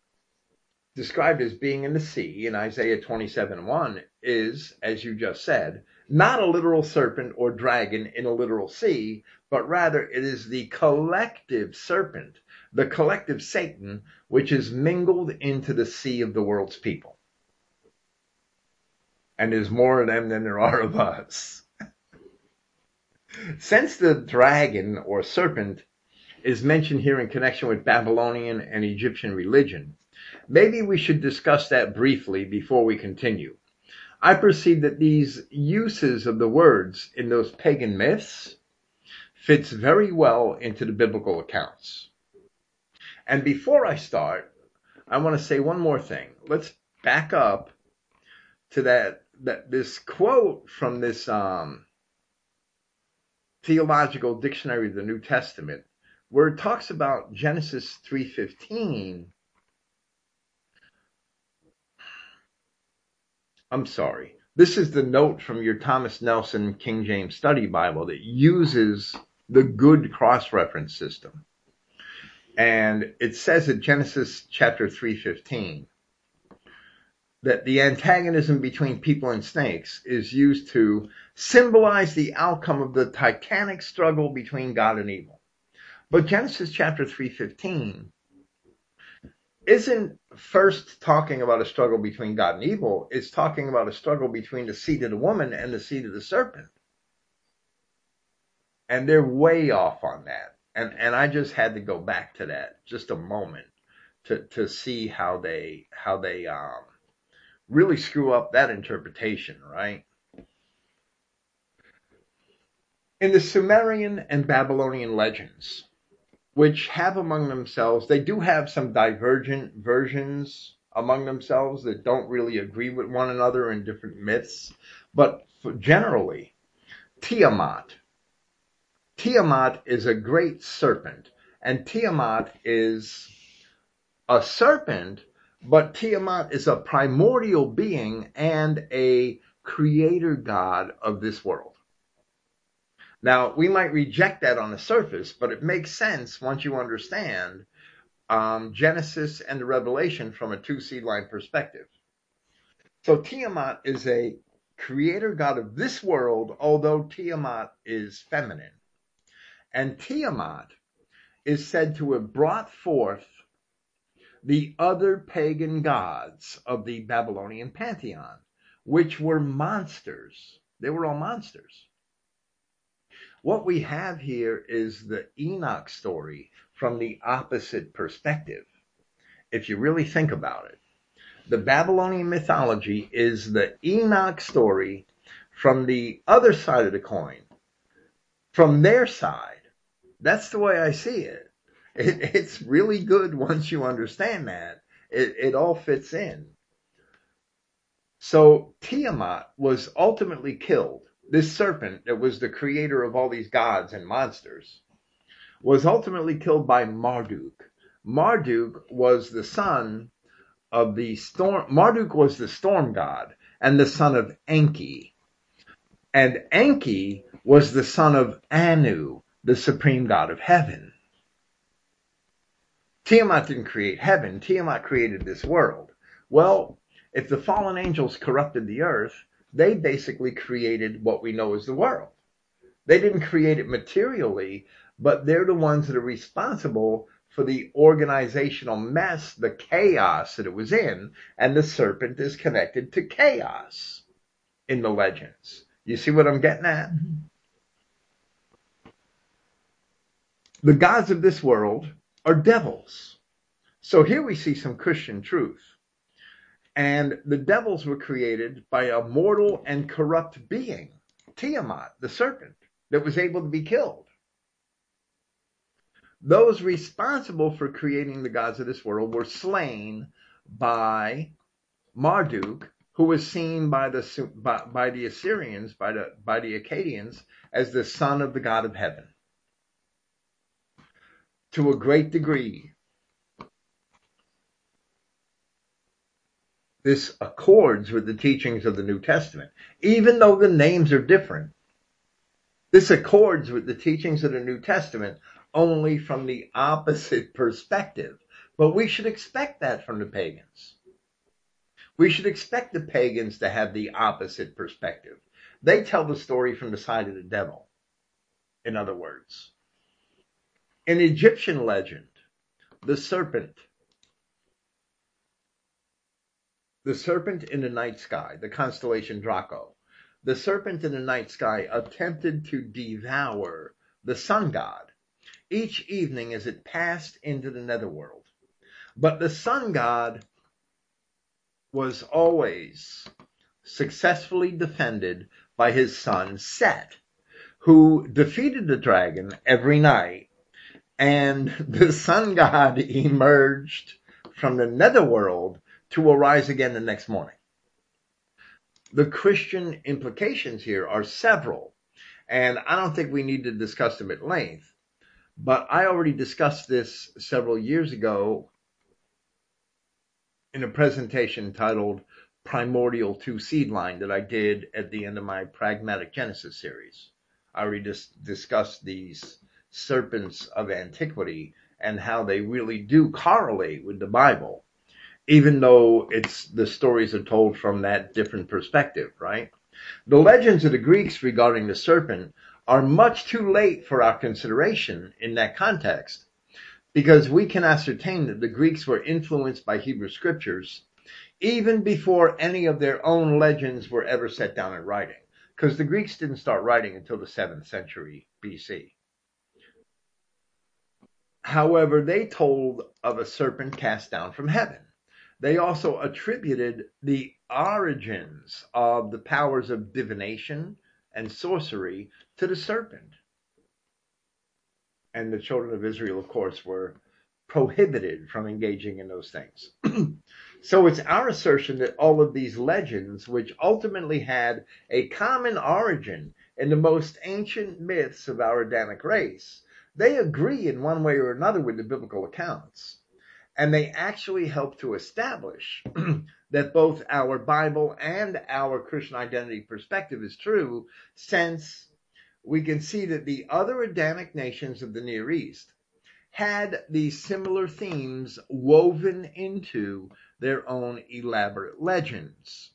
described as being in the sea in Isaiah 27 1 is, as you just said, not a literal serpent or dragon in a literal sea, but rather it is the collective serpent, the collective Satan, which is mingled into the sea of the world's people. And there's more of them than there are of us. Since the dragon or serpent is mentioned here in connection with Babylonian and Egyptian religion. Maybe we should discuss that briefly before we continue. I perceive that these uses of the words in those pagan myths fits very well into the biblical accounts. And before I start, I want to say one more thing. Let's back up to that that this quote from this um, theological dictionary of the New Testament where it talks about Genesis 3:15 I'm sorry. This is the note from your Thomas Nelson King James Study Bible that uses the good cross-reference system. And it says in Genesis chapter 3:15 that the antagonism between people and snakes is used to symbolize the outcome of the titanic struggle between God and evil. But Genesis chapter 3:15 isn't first talking about a struggle between God and evil, it's talking about a struggle between the seed of the woman and the seed of the serpent. And they're way off on that. And and I just had to go back to that just a moment to to see how they how they um really screw up that interpretation, right? In the Sumerian and Babylonian legends, which have among themselves, they do have some divergent versions among themselves that don't really agree with one another in different myths. But generally, Tiamat, Tiamat is a great serpent, and Tiamat is a serpent, but Tiamat is a primordial being and a creator god of this world. Now, we might reject that on the surface, but it makes sense once you understand um, Genesis and the Revelation from a two seed line perspective. So Tiamat is a creator god of this world, although Tiamat is feminine. And Tiamat is said to have brought forth the other pagan gods of the Babylonian pantheon, which were monsters. They were all monsters. What we have here is the Enoch story from the opposite perspective. If you really think about it, the Babylonian mythology is the Enoch story from the other side of the coin, from their side. That's the way I see it. it it's really good once you understand that. It, it all fits in. So Tiamat was ultimately killed this serpent that was the creator of all these gods and monsters was ultimately killed by Marduk. Marduk was the son of the storm. Marduk was the storm god and the son of Enki. And Enki was the son of Anu, the supreme god of heaven. Tiamat didn't create heaven. Tiamat created this world. Well, if the fallen angels corrupted the earth, they basically created what we know as the world. They didn't create it materially, but they're the ones that are responsible for the organizational mess, the chaos that it was in, and the serpent is connected to chaos in the legends. You see what I'm getting at? Mm-hmm. The gods of this world are devils. So here we see some Christian truth. And the devils were created by a mortal and corrupt being, Tiamat, the serpent, that was able to be killed. Those responsible for creating the gods of this world were slain by Marduk, who was seen by the by, by the Assyrians, by the by the Akkadians, as the son of the God of heaven. To a great degree, this accords with the teachings of the New Testament, even though the names are different. This accords with the teachings of the New Testament only from the opposite perspective. But we should expect that from the pagans. We should expect the pagans to have the opposite perspective. They tell the story from the side of the devil. In other words, in Egyptian legend, the serpent The serpent in the night sky, the constellation Draco. The serpent in the night sky attempted to devour the sun god each evening as it passed into the netherworld. But the sun god was always successfully defended by his son Set, who defeated the dragon every night. And the sun god emerged from the netherworld to arise again the next morning. The Christian implications here are several, and I don't think we need to discuss them at length, but I already discussed this several years ago in a presentation titled Primordial Two Seed Line that I did at the end of my Pragmatic Genesis series. I already dis- discussed these serpents of antiquity and how they really do correlate with the Bible even though it's the stories are told from that different perspective, right? The legends of the Greeks regarding the serpent are much too late for our consideration in that context because we can ascertain that the Greeks were influenced by Hebrew scriptures even before any of their own legends were ever set down in writing because the Greeks didn't start writing until the 7th century BC. However, they told of a serpent cast down from heaven they also attributed the origins of the powers of divination and sorcery to the serpent. And the children of Israel, of course, were prohibited from engaging in those things. so it's our assertion that all of these legends, which ultimately had a common origin in the most ancient myths of our Adamic race, they agree in one way or another with the biblical accounts. And they actually help to establish that both our Bible and our Christian identity perspective is true, since we can see that the other Adamic nations of the Near East had these similar themes woven into their own elaborate legends.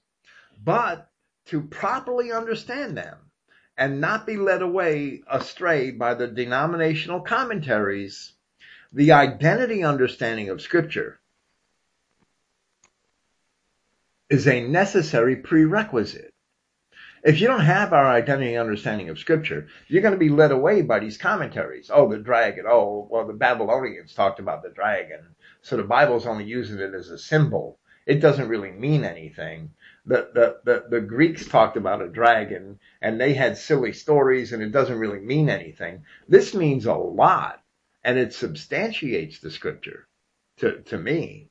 But to properly understand them and not be led away astray by the denominational commentaries, the identity understanding of Scripture is a necessary prerequisite. If you don't have our identity understanding of Scripture, you're going to be led away by these commentaries. Oh, the dragon. Oh, well, the Babylonians talked about the dragon. So the Bible's only using it as a symbol. It doesn't really mean anything. The, the, the, the Greeks talked about a dragon and they had silly stories and it doesn't really mean anything. This means a lot and it substantiates the scripture to, to me.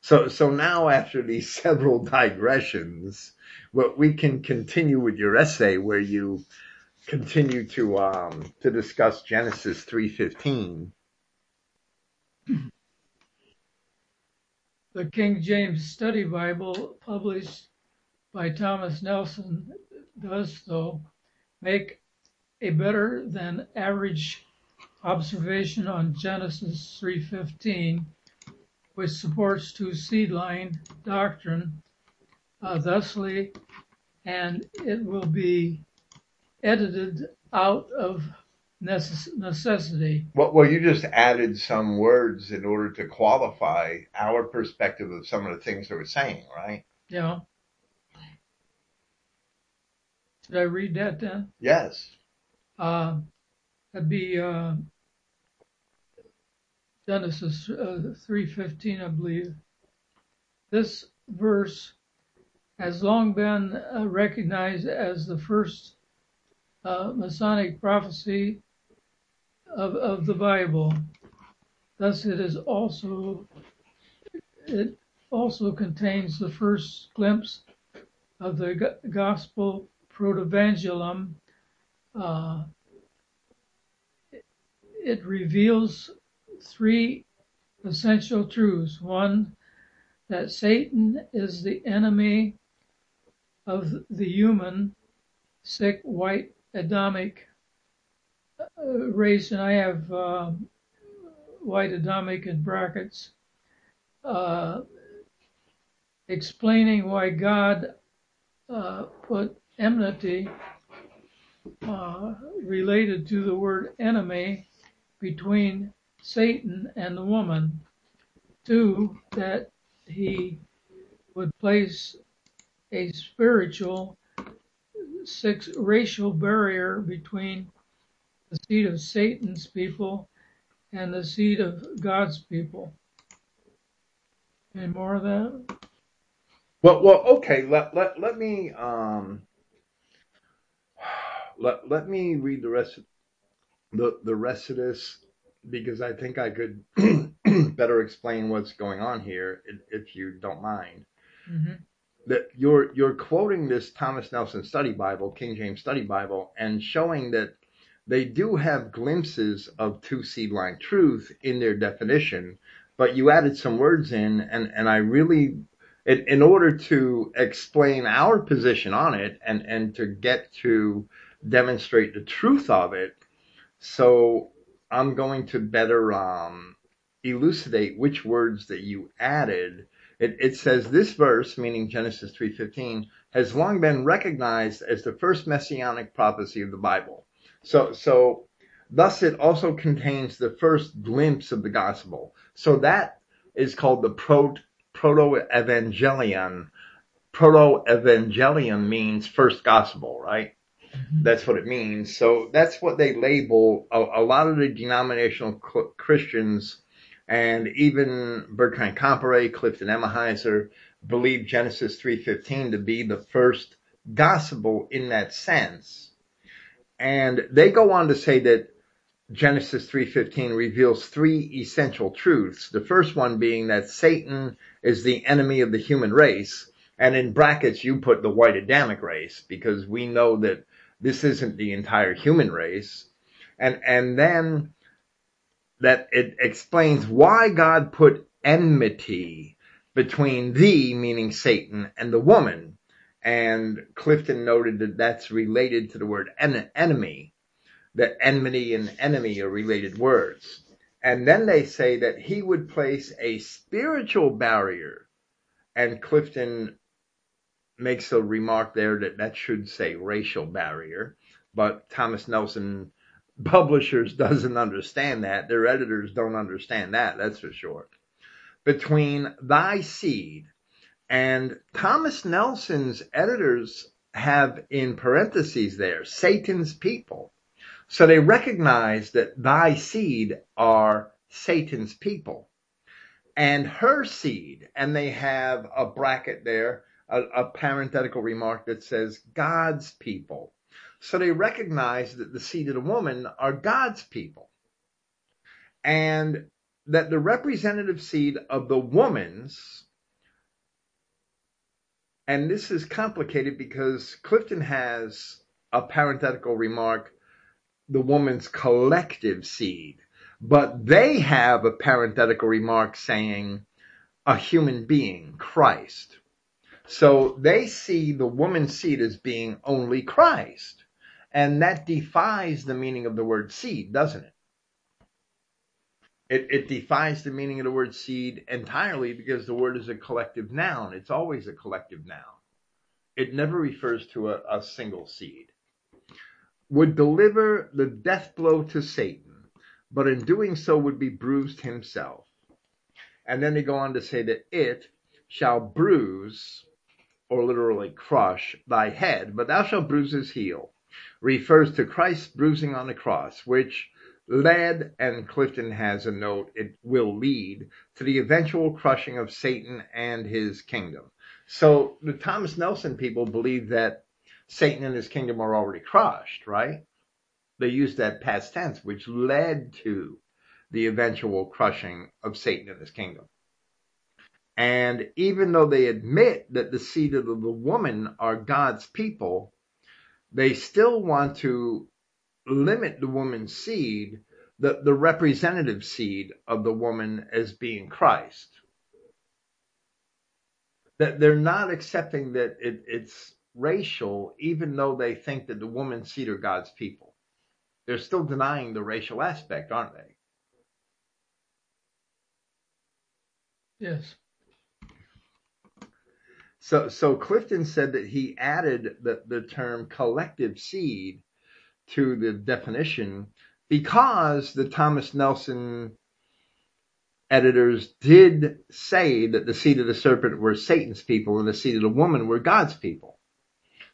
So, so now after these several digressions, we can continue with your essay where you continue to, um, to discuss Genesis 3.15. The King James Study Bible, published by Thomas Nelson, does, though, make a better than average observation on Genesis 3:15, which supports two seed line doctrine uh, thusly, and it will be edited out of necessity. Well, well, you just added some words in order to qualify our perspective of some of the things that we're saying, right? Yeah. Did I read that then? Yes. Uh, that'd be uh, Genesis uh, 3:15, I believe. This verse has long been uh, recognized as the first uh, messianic prophecy of, of the Bible. Thus, it is also it also contains the first glimpse of the gospel protevangelium uh, it reveals three essential truths. One, that Satan is the enemy of the human, sic, white, Adamic uh, race, and I have uh, white Adamic in brackets, uh, explaining why God uh, put enmity uh, related to the word enemy between Satan and the woman. Two, that he would place a spiritual sic racial barrier between the seed of Satan's people and the seed of God's people. Any more of that? Well, well, okay. Let let let me um let, let me read the rest of the, the rest of this because I think I could better explain what's going on here if you don't mind. Mm-hmm. That you're you're quoting this Thomas Nelson Study Bible, King James Study Bible, and showing that they do have glimpses of two seed line truth in their definition, but you added some words in, and and I really in, in order to explain our position on it and and to get to demonstrate the truth of it. So I'm going to better um, elucidate which words that you added. It, it says this verse, meaning Genesis 3:15, has long been recognized as the first messianic prophecy of the Bible. So, so thus it also contains the first glimpse of the gospel. So that is called the proto evangelion. Proto evangelion means first gospel, right? Mm-hmm. That's what it means. So that's what they label a, a lot of the denominational Christians and even Bertrand Comparet, Clifton Emahiser believe Genesis 3:15 to be the first gospel in that sense. And they go on to say that Genesis 3:15 reveals three essential truths. The first one being that Satan is the enemy of the human race, and in brackets you put the white Adamic race because we know that this isn't the entire human race. And, and then that it explains why God put enmity between thee, meaning Satan, and the woman. And Clifton noted that that's related to the word en- enemy, that enmity and enemy are related words. And then they say that he would place a spiritual barrier. And Clifton makes a remark there that that should say racial barrier, but Thomas Nelson publishers doesn't understand that. Their editors don't understand that, that's for sure. between thy seed. And Thomas Nelson's editors have in parentheses there, Satan's people. So they recognize that thy seed are Satan's people and her seed. And they have a bracket there, a, a parenthetical remark that says God's people. So they recognize that the seed of the woman are God's people. And that the representative seed of the woman's and this is complicated because Clifton has a parenthetical remark, the woman's collective seed, but they have a parenthetical remark saying a human being, Christ. So they see the woman's seed as being only Christ. And that defies the meaning of the word seed, doesn't it? It, it defies the meaning of the word seed entirely because the word is a collective noun. It's always a collective noun. It never refers to a, a single seed. Would deliver the death blow to Satan, but in doing so would be bruised himself. And then they go on to say that it shall bruise, or literally crush, thy head, but thou shalt bruise his heel. Refers to Christ's bruising on the cross, which led, and Clifton has a note, it will lead to the eventual crushing of Satan and his kingdom. So the Thomas Nelson people believe that Satan and his kingdom are already crushed, right? They use that past tense, which led to the eventual crushing of Satan and his kingdom. And even though they admit that the seed of the woman are God's people, they still want to limit the woman's seed, the, the representative seed of the woman as being Christ. That they're not accepting that it, it's racial, even though they think that the woman's seed are God's people. They're still denying the racial aspect, aren't they? Yes. So, so Clifton said that he added the, the term collective seed to the definition because the Thomas Nelson editors did say that the seed of the serpent were Satan's people and the seed of the woman were God's people.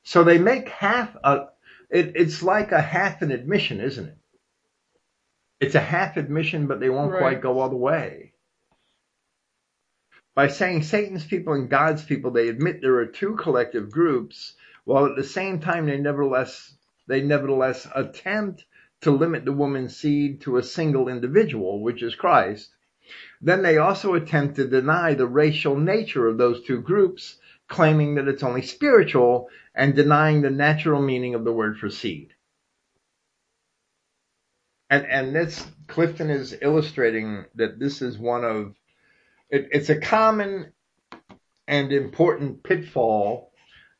So they make half a, it, it's like a half an admission, isn't it? It's a half admission, but they won't Right. quite go all the way. By saying Satan's people and God's people, they admit there are two collective groups, while at the same time they nevertheless they nevertheless attempt to limit the woman's seed to a single individual, which is Christ. Then they also attempt to deny the racial nature of those two groups, claiming that it's only spiritual and denying the natural meaning of the word for seed. And and this Clifton is illustrating that this is one of it, it's a common and important pitfall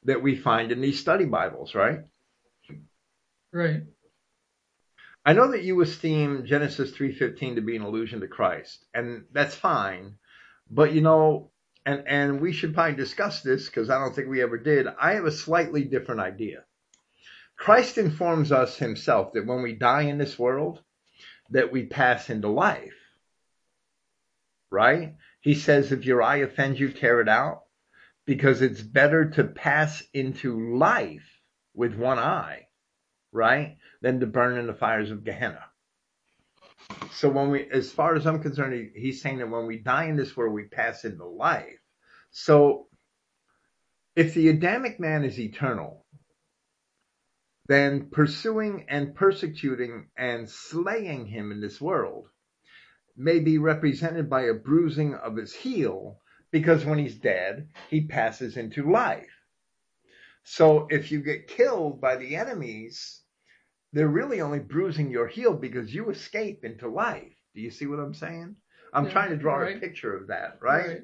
that we find in these study Bibles, right? Right. I know that you esteem Genesis 3:15 to be an allusion to Christ, and that's fine. But you know, and and we should probably discuss this because I don't think we ever did. I have a slightly different idea. Christ informs us himself that when we die in this world, that we pass into life. Right? He says, if your eye offends you, tear it out, because it's better to pass into life with one eye, right, than to burn in the fires of Gehenna. So when we, as far as I'm concerned, he- he's saying that when we die in this world, we pass into life. So if the Adamic man is eternal, then pursuing and persecuting and slaying him in this world may be represented by a bruising of his heel, because when he's dead, he passes into life. So if you get killed by the enemies, they're really only bruising your heel because you escape into life. Do you see what I'm saying? I'm Yeah, trying to draw a picture of that, right?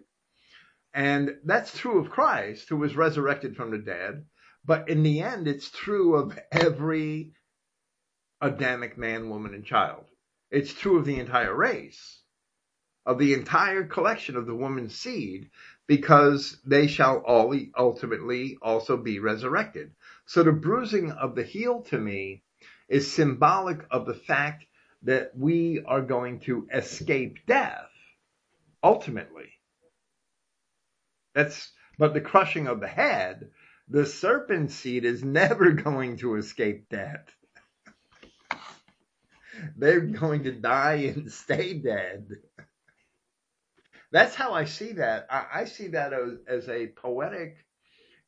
And that's true of Christ, who was resurrected from the dead. But in the end, it's true of every Adamic man, woman, and child. It's true of the entire race, of the entire collection of the woman's seed, because they shall all ultimately also be resurrected. So the bruising of the heel to me is symbolic of the fact that we are going to escape death, ultimately. That's but the crushing of the head, the serpent seed is never going to escape death. They're going to die and stay dead. That's how I see that. I, I see that as, as a poetic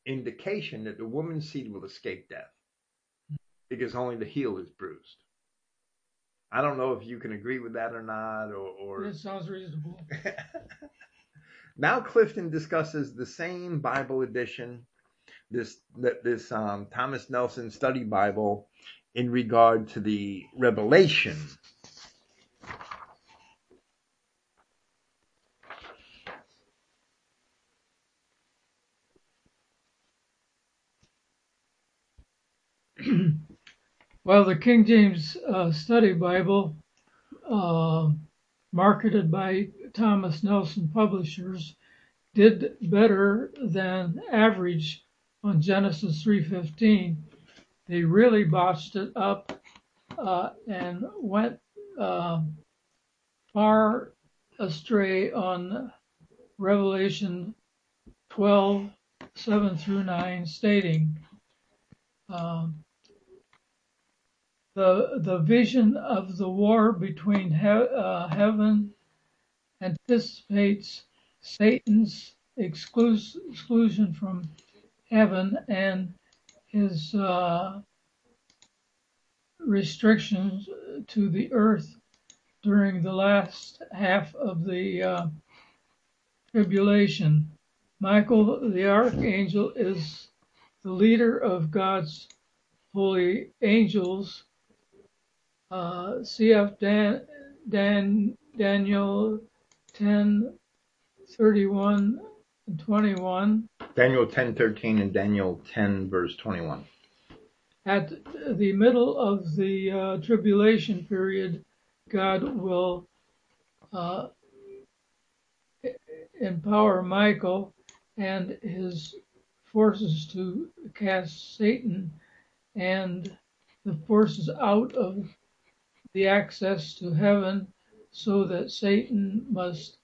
indication that the woman's seed will escape death because only the heel is bruised. I don't know if you can agree with that or not, or. or... It sounds reasonable. now Clifton discusses the same Bible edition, this this um, Thomas Nelson Study Bible, in regard to the revelation. Well, the King James uh, Study Bible, uh, marketed by Thomas Nelson Publishers, did better than average on Genesis 3:15 they really botched it up uh, and went uh, far astray on Revelation 12, 7 through 9, stating um, the, the vision of the war between he, uh, heaven anticipates Satan's exclus- exclusion from heaven and his uh, restrictions to the earth during the last half of the uh, tribulation. Michael the archangel is the leader of God's holy angels. Uh, CF Dan, Dan, Daniel 10, 31 and 21. Daniel 10:13 and Daniel 10 verse 21. At the middle of the uh, tribulation period, God will uh, empower Michael and his forces to cast Satan and the forces out of the access to heaven so that Satan must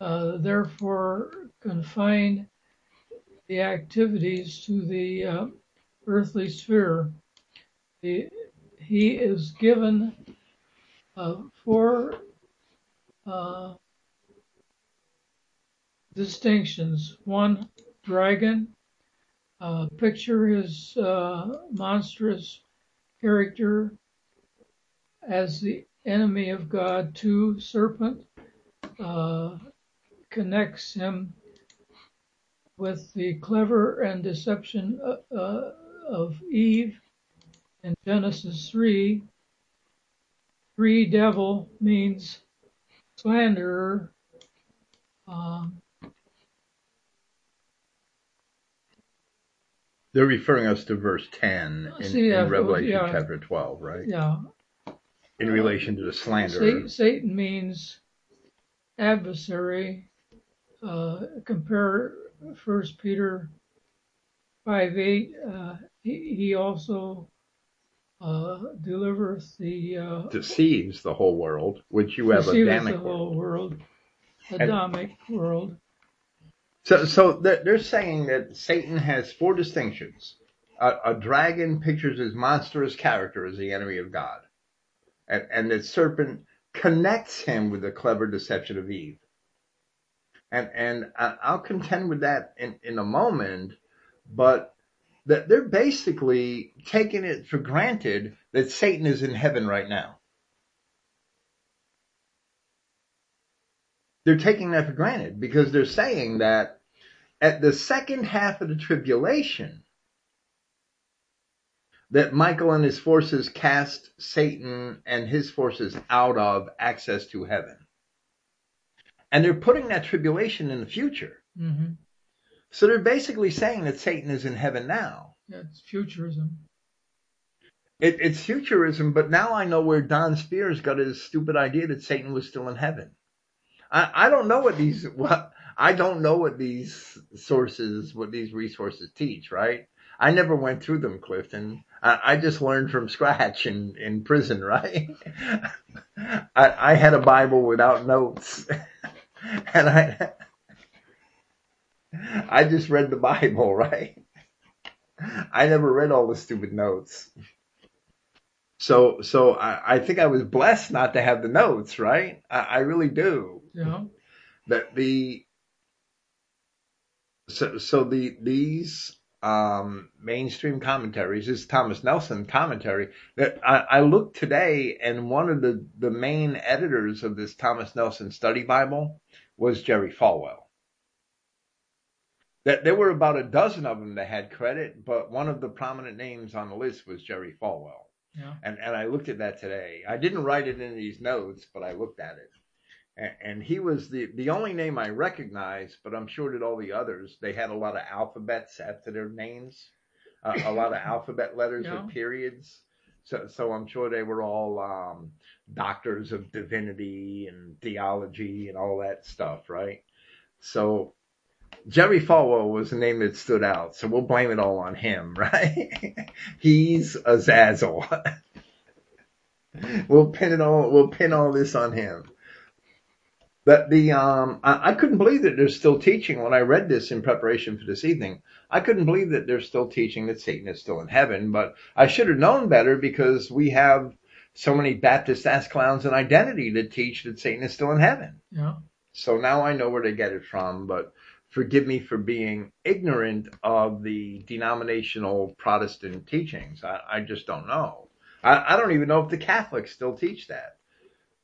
uh, therefore confine the activities to the uh, earthly sphere. The, he is given uh, four uh, distinctions. One, dragon. Uh, picture his uh, monstrous character as the enemy of God. to serpent uh, connects him with the clever and deception uh, uh, of Eve in Genesis 3. Three devil means slanderer. Um, They're referring us to verse 10 in, See, in Revelation yeah. chapter 12, right? yeah, In relation to the slanderer. Satan, means adversary. Uh, compare First Peter five eight. Uh, he, he also uh, delivereth the uh, deceives the whole world, which you have Adamic the whole world. Adamic world. So, so they're they're saying that Satan has four distinctions. A, a dragon pictures his monstrous character as the enemy of God, and, and the serpent connects him with the clever deception of Eve. And and I'll contend with that in, in a moment, but that they're basically taking it for granted that Satan is in heaven right now. They're taking that for granted because they're saying that at the second half of the tribulation, that Michael and his forces cast Satan and his forces out of access to heaven. And they're putting that tribulation in the future. hmm So they're basically saying that Satan is in heaven now. That's futurism. It, it's futurism, but now I know where Don Spears got his stupid idea that Satan was still in heaven. I, I don't know what these what I don't know what these sources, what these resources teach, right? I never went through them, Clifton. I, I just learned from scratch in, in prison, right? I, I had a Bible without notes. and I I just read the Bible, right? I never read all the stupid notes. So, so I, I think I was blessed not to have the notes, right? I, I really do. Yeah. That the so so the these um, mainstream commentaries this is Thomas Nelson commentary that I, I looked today and one of the the main editors of this Thomas Nelson study Bible was Jerry Falwell. That there were about a dozen of them that had credit, but one of the prominent names on the list was Jerry Falwell. Yeah. And and I looked at that today. I didn't write it in these notes, but I looked at it. And, he was the the only name I recognized, but I'm sure that all the others they had a lot of alphabets after their names, uh, a lot of alphabet letters Yeah. or periods. So so I'm sure they were all um, doctors of divinity and theology and all that stuff, right? So Jerry Falwell was the name that stood out, so we'll blame it all on him, right? He's a Zazzle. we'll pin it all. We'll pin all this on him. But the um, I, I couldn't believe that they're still teaching. When I read this in preparation for this evening, I couldn't believe that they're still teaching that Satan is still in heaven. But I should have known better because we have so many Baptist ass clowns and identity that teach that Satan is still in heaven. Yeah. So now I know where they get it from, but forgive me for being ignorant of the denominational Protestant teachings. I, I just don't know. I, I don't even know if the Catholics still teach that.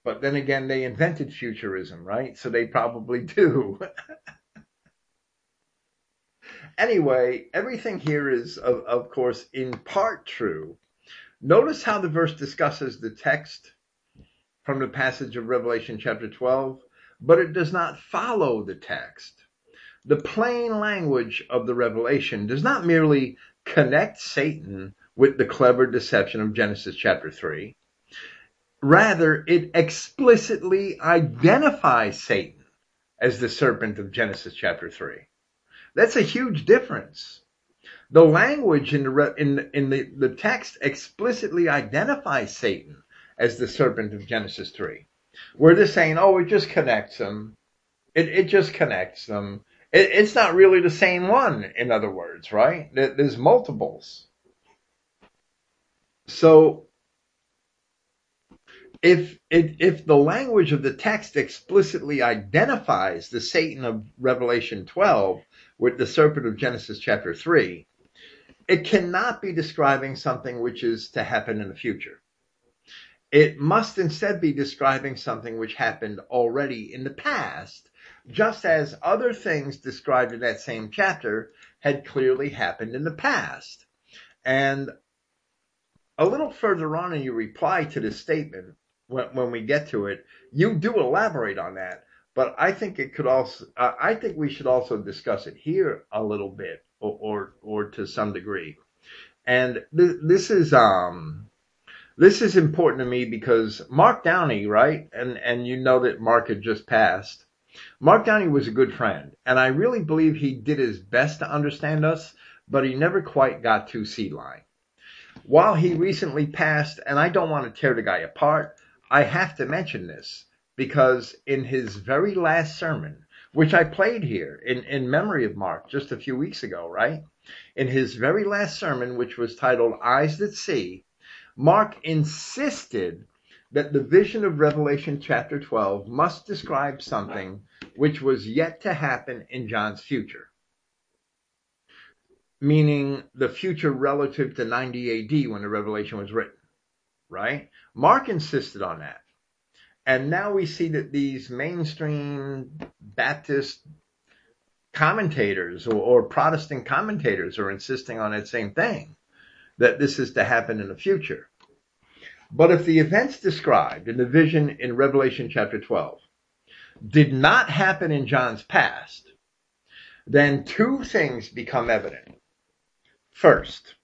But then again, they invented futurism, right? So they probably do. anyway, everything here is, of, of course, in part true. Notice how the verse discusses the text from the passage of Revelation chapter 12 but it does not follow the text. The plain language of the revelation does not merely connect Satan with the clever deception of Genesis chapter 3. Rather, it explicitly identifies Satan as the serpent of Genesis chapter 3. That's a huge difference. The language in the, in, in the, the text explicitly identifies Satan as the serpent of Genesis 3. Where they're saying, oh, it just connects them. It, it just connects them. It, it's not really the same one, in other words, right? There- There's multiples. So, if, if, if the language of the text explicitly identifies the Satan of Revelation 12 with the serpent of Genesis chapter 3, it cannot be describing something which is to happen in the future. It must instead be describing something which happened already in the past, just as other things described in that same chapter had clearly happened in the past. And a little further on in your reply to this statement, when, when we get to it, you do elaborate on that. But I think it could also, uh, I think we should also discuss it here a little bit, or or, or to some degree. And th- this is um, this is important to me because Mark Downey, right? And and you know that Mark had just passed. Mark Downey was a good friend, and I really believe he did his best to understand us, but he never quite got to seed line. While he recently passed, and I don't want to tear the guy apart, I have to mention this because in his very last sermon, which I played here in, in memory of Mark just a few weeks ago, right? In his very last sermon, which was titled Eyes That See, Mark insisted that the vision of Revelation chapter 12 must describe something which was yet to happen in John's future. Meaning the future relative to 90 AD when the revelation was written, right? Mark insisted on that. And now we see that these mainstream Baptist commentators or, or Protestant commentators are insisting on that same thing, that this is to happen in the future. But if the events described in the vision in Revelation chapter 12 did not happen in John's past, then two things become evident. First,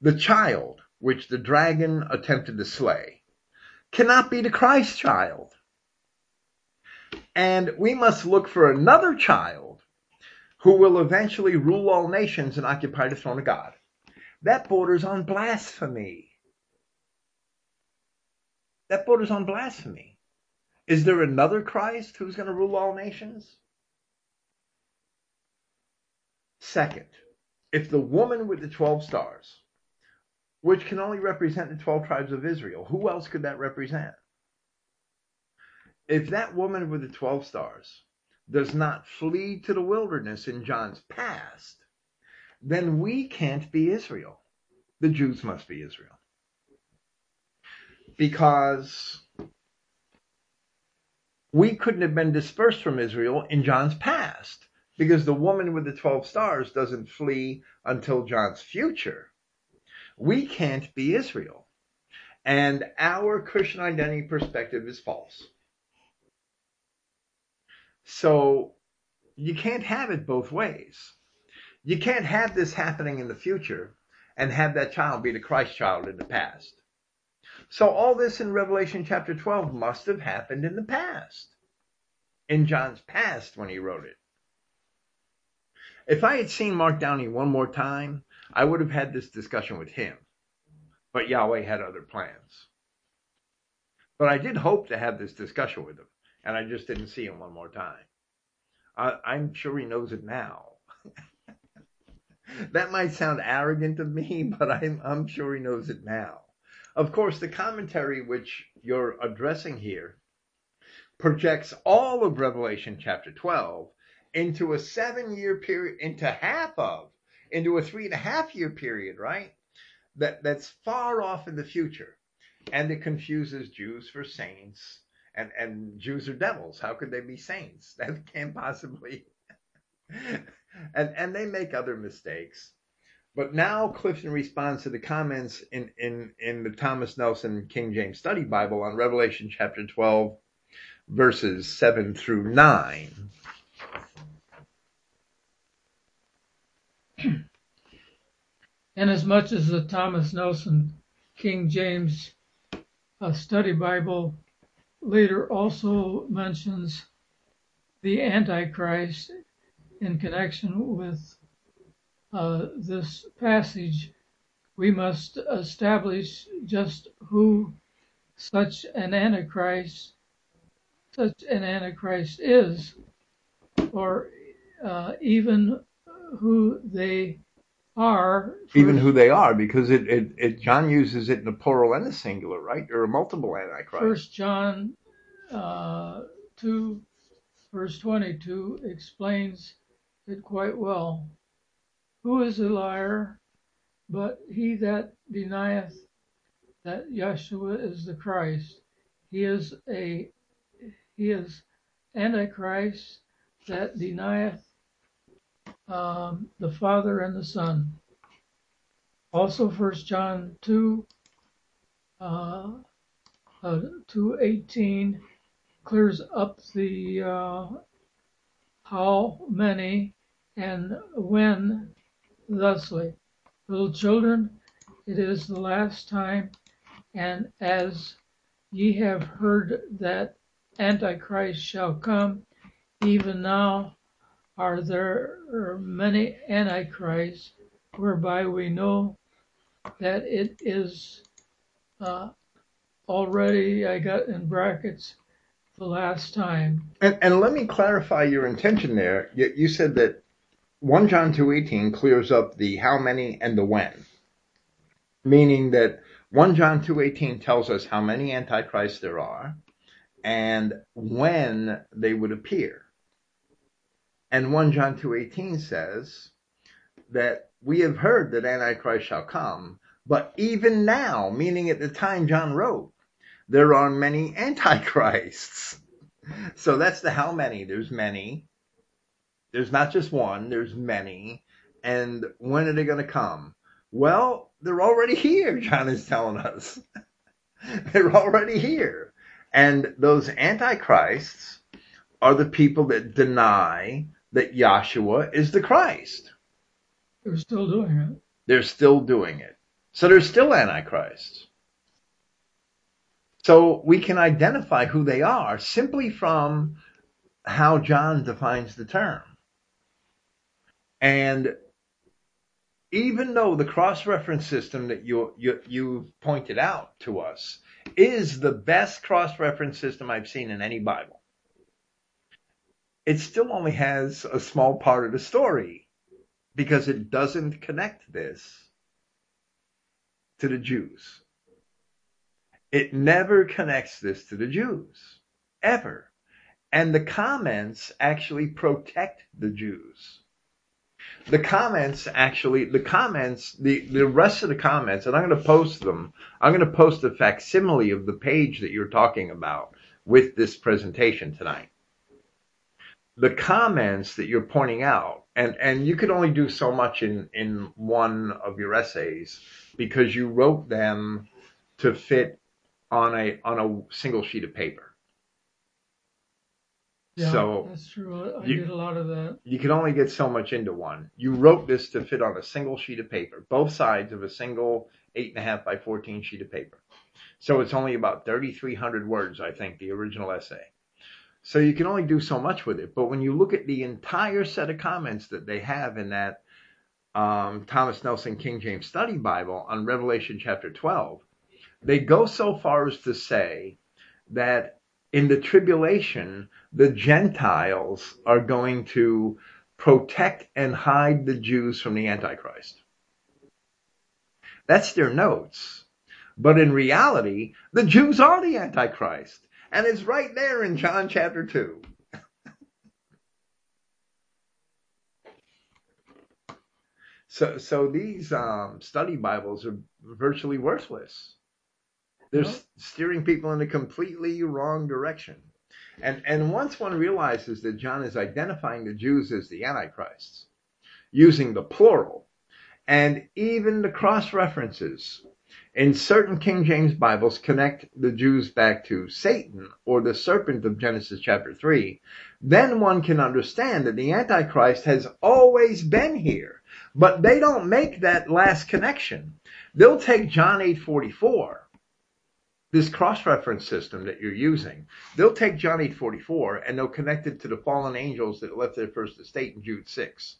the child which the dragon attempted to slay cannot be the Christ child. And we must look for another child who will eventually rule all nations and occupy the throne of God. That borders on blasphemy. That borders on blasphemy. Is there another Christ who's going to rule all nations? Second, if the woman with the 12 stars, which can only represent the 12 tribes of Israel, who else could that represent? If that woman with the 12 stars does not flee to the wilderness in John's past, then we can't be Israel. The Jews must be Israel. Because we couldn't have been dispersed from Israel in John's past because the woman with the 12 stars doesn't flee until John's future. We can't be Israel. And our Christian identity perspective is false. So you can't have it both ways. You can't have this happening in the future and have that child be the Christ child in the past. So all this in Revelation chapter 12 must have happened in the past. In John's past when he wrote it. If I had seen Mark Downey one more time, I would have had this discussion with him. But Yahweh had other plans. But I did hope to have this discussion with him, and I just didn't see him one more time. I, I'm sure he knows it now. that might sound arrogant of me, but I'm, I'm sure he knows it now. Of course, the commentary which you're addressing here projects all of Revelation chapter 12 into a seven year period, into half of, into a three and a half year period, right? That, that's far off in the future. And it confuses Jews for saints and, and Jews are devils. How could they be saints? That can't possibly. and, and they make other mistakes. But now Clifton responds to the comments in, in, in the Thomas Nelson King James Study Bible on Revelation chapter 12, verses 7 through 9. Inasmuch as the Thomas Nelson King James uh, Study Bible later also mentions the Antichrist in connection with uh, this passage, we must establish just who such an Antichrist, such an Antichrist is, or uh, even who they are. Even who they are, because it, it, it, John uses it in the plural and the singular, right? There are multiple antichrists. First John uh, two, verse twenty-two explains it quite well. Who is a liar but he that denieth that Yahshua is the Christ? He is a he is Antichrist that denieth um, the Father and the Son. Also, First John two uh, uh, two eighteen clears up the uh, how many and when thusly, Little children, it is the last time, and as ye have heard that Antichrist shall come, even now are there many Antichrists, whereby we know that it is uh, already, I got in brackets, the last time. And, and let me clarify your intention there. You, you said that 1 John 2.18 clears up the how many and the when. Meaning that 1 John 2.18 tells us how many antichrists there are and when they would appear. And 1 John 2.18 says that we have heard that Antichrist shall come, but even now, meaning at the time John wrote, there are many antichrists. So that's the how many. There's many. There's not just one, there's many. And when are they going to come? Well, they're already here, John is telling us. they're already here. And those antichrists are the people that deny that Yahshua is the Christ. They're still doing it. They're still doing it. So they're still antichrists. So we can identify who they are simply from how John defines the term. And even though the cross-reference system that you, you, you pointed out to us is the best cross-reference system I've seen in any Bible, it still only has a small part of the story because it doesn't connect this to the Jews. It never connects this to the Jews, ever. And the comments actually protect the Jews. The comments actually, the comments, the, the rest of the comments, and I'm going to post them. I'm going to post a facsimile of the page that you're talking about with this presentation tonight. The comments that you're pointing out, and, and you could only do so much in, in one of your essays because you wrote them to fit on a on a single sheet of paper. Yeah, So, that's true. I you- did a lot of that. You can only get so much into one. You wrote this to fit on a single sheet of paper, both sides of a single eight and a half by fourteen sheet of paper. So it's only about thirty three hundred words, I think, the original essay. So you can only do so much with it. But when you look at the entire set of comments that they have in that um, Thomas Nelson King James Study Bible on Revelation chapter 12, they go so far as to say that in the tribulation, the Gentiles are going to protect and hide the Jews from the Antichrist. That's their notes. But in reality, the Jews are the Antichrist. And it's right there in John chapter 2. So, so these um, study Bibles are virtually worthless. They're steering people in a completely wrong direction. And, and once one realizes that John is identifying the Jews as the Antichrists, using the plural, and even the cross references in certain King James Bibles connect the Jews back to Satan or the serpent of Genesis chapter 3, then one can understand that the Antichrist has always been here. But they don't make that last connection. They'll take John 8:44, this cross-reference system that you're using. They'll take John 8:44 and they'll connect it to the fallen angels that left their first estate in Jude 6.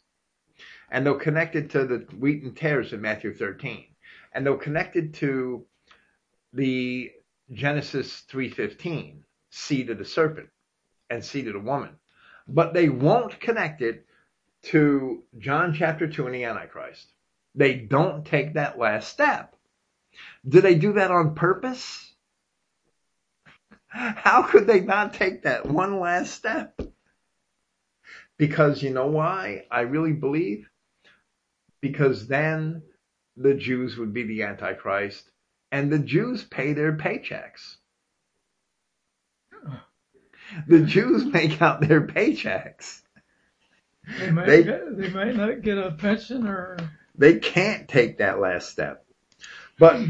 And they'll connect it to the wheat and tares in Matthew 13. And they'll connect it to the Genesis 3:15, seed of the serpent and seed of the woman. But they won't connect it to John chapter 2 and the Antichrist. They don't take that last step. Do they do that on purpose? How could they not take that one last step? Because you know why? I really believe because then the Jews would be the Antichrist and the Jews pay their paychecks. The Jews make out their paychecks. They might They- get, they might not get a pension or They can't take that last step. But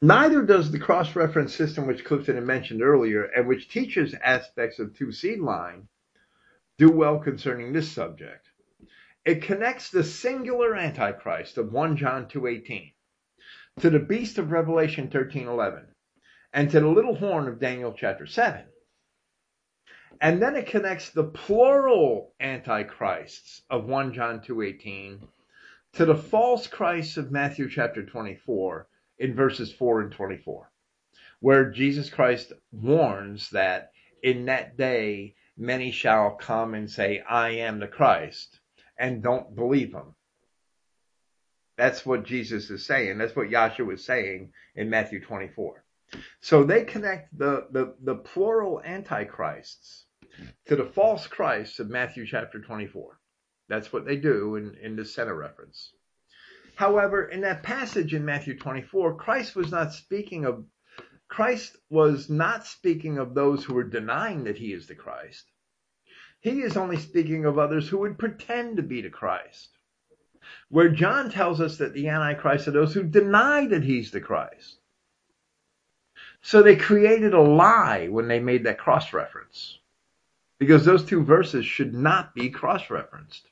neither does the cross reference system, which Clifton had mentioned earlier, and which teaches aspects of two seed line, do well concerning this subject. It connects the singular Antichrist of 1 John 2.18 to the beast of Revelation 13.11 and to the little horn of Daniel chapter 7. And then it connects the plural antichrists of 1 John 2.18 to the false Christ of Matthew chapter 24 in verses 4 and 24, where Jesus Christ warns that in that day many shall come and say, I am the Christ, and don't believe him. That's what Jesus is saying. That's what Yahshua is saying in Matthew 24. So they connect the, the, the plural antichrists to the false Christ of Matthew chapter 24. That's what they do in, in the center reference. However, in that passage in Matthew 24, Christ was not speaking of Christ was not speaking of those who were denying that he is the Christ. He is only speaking of others who would pretend to be the Christ. Where John tells us that the Antichrist are those who deny that he's the Christ. So they created a lie when they made that cross reference. Because those two verses should not be cross referenced.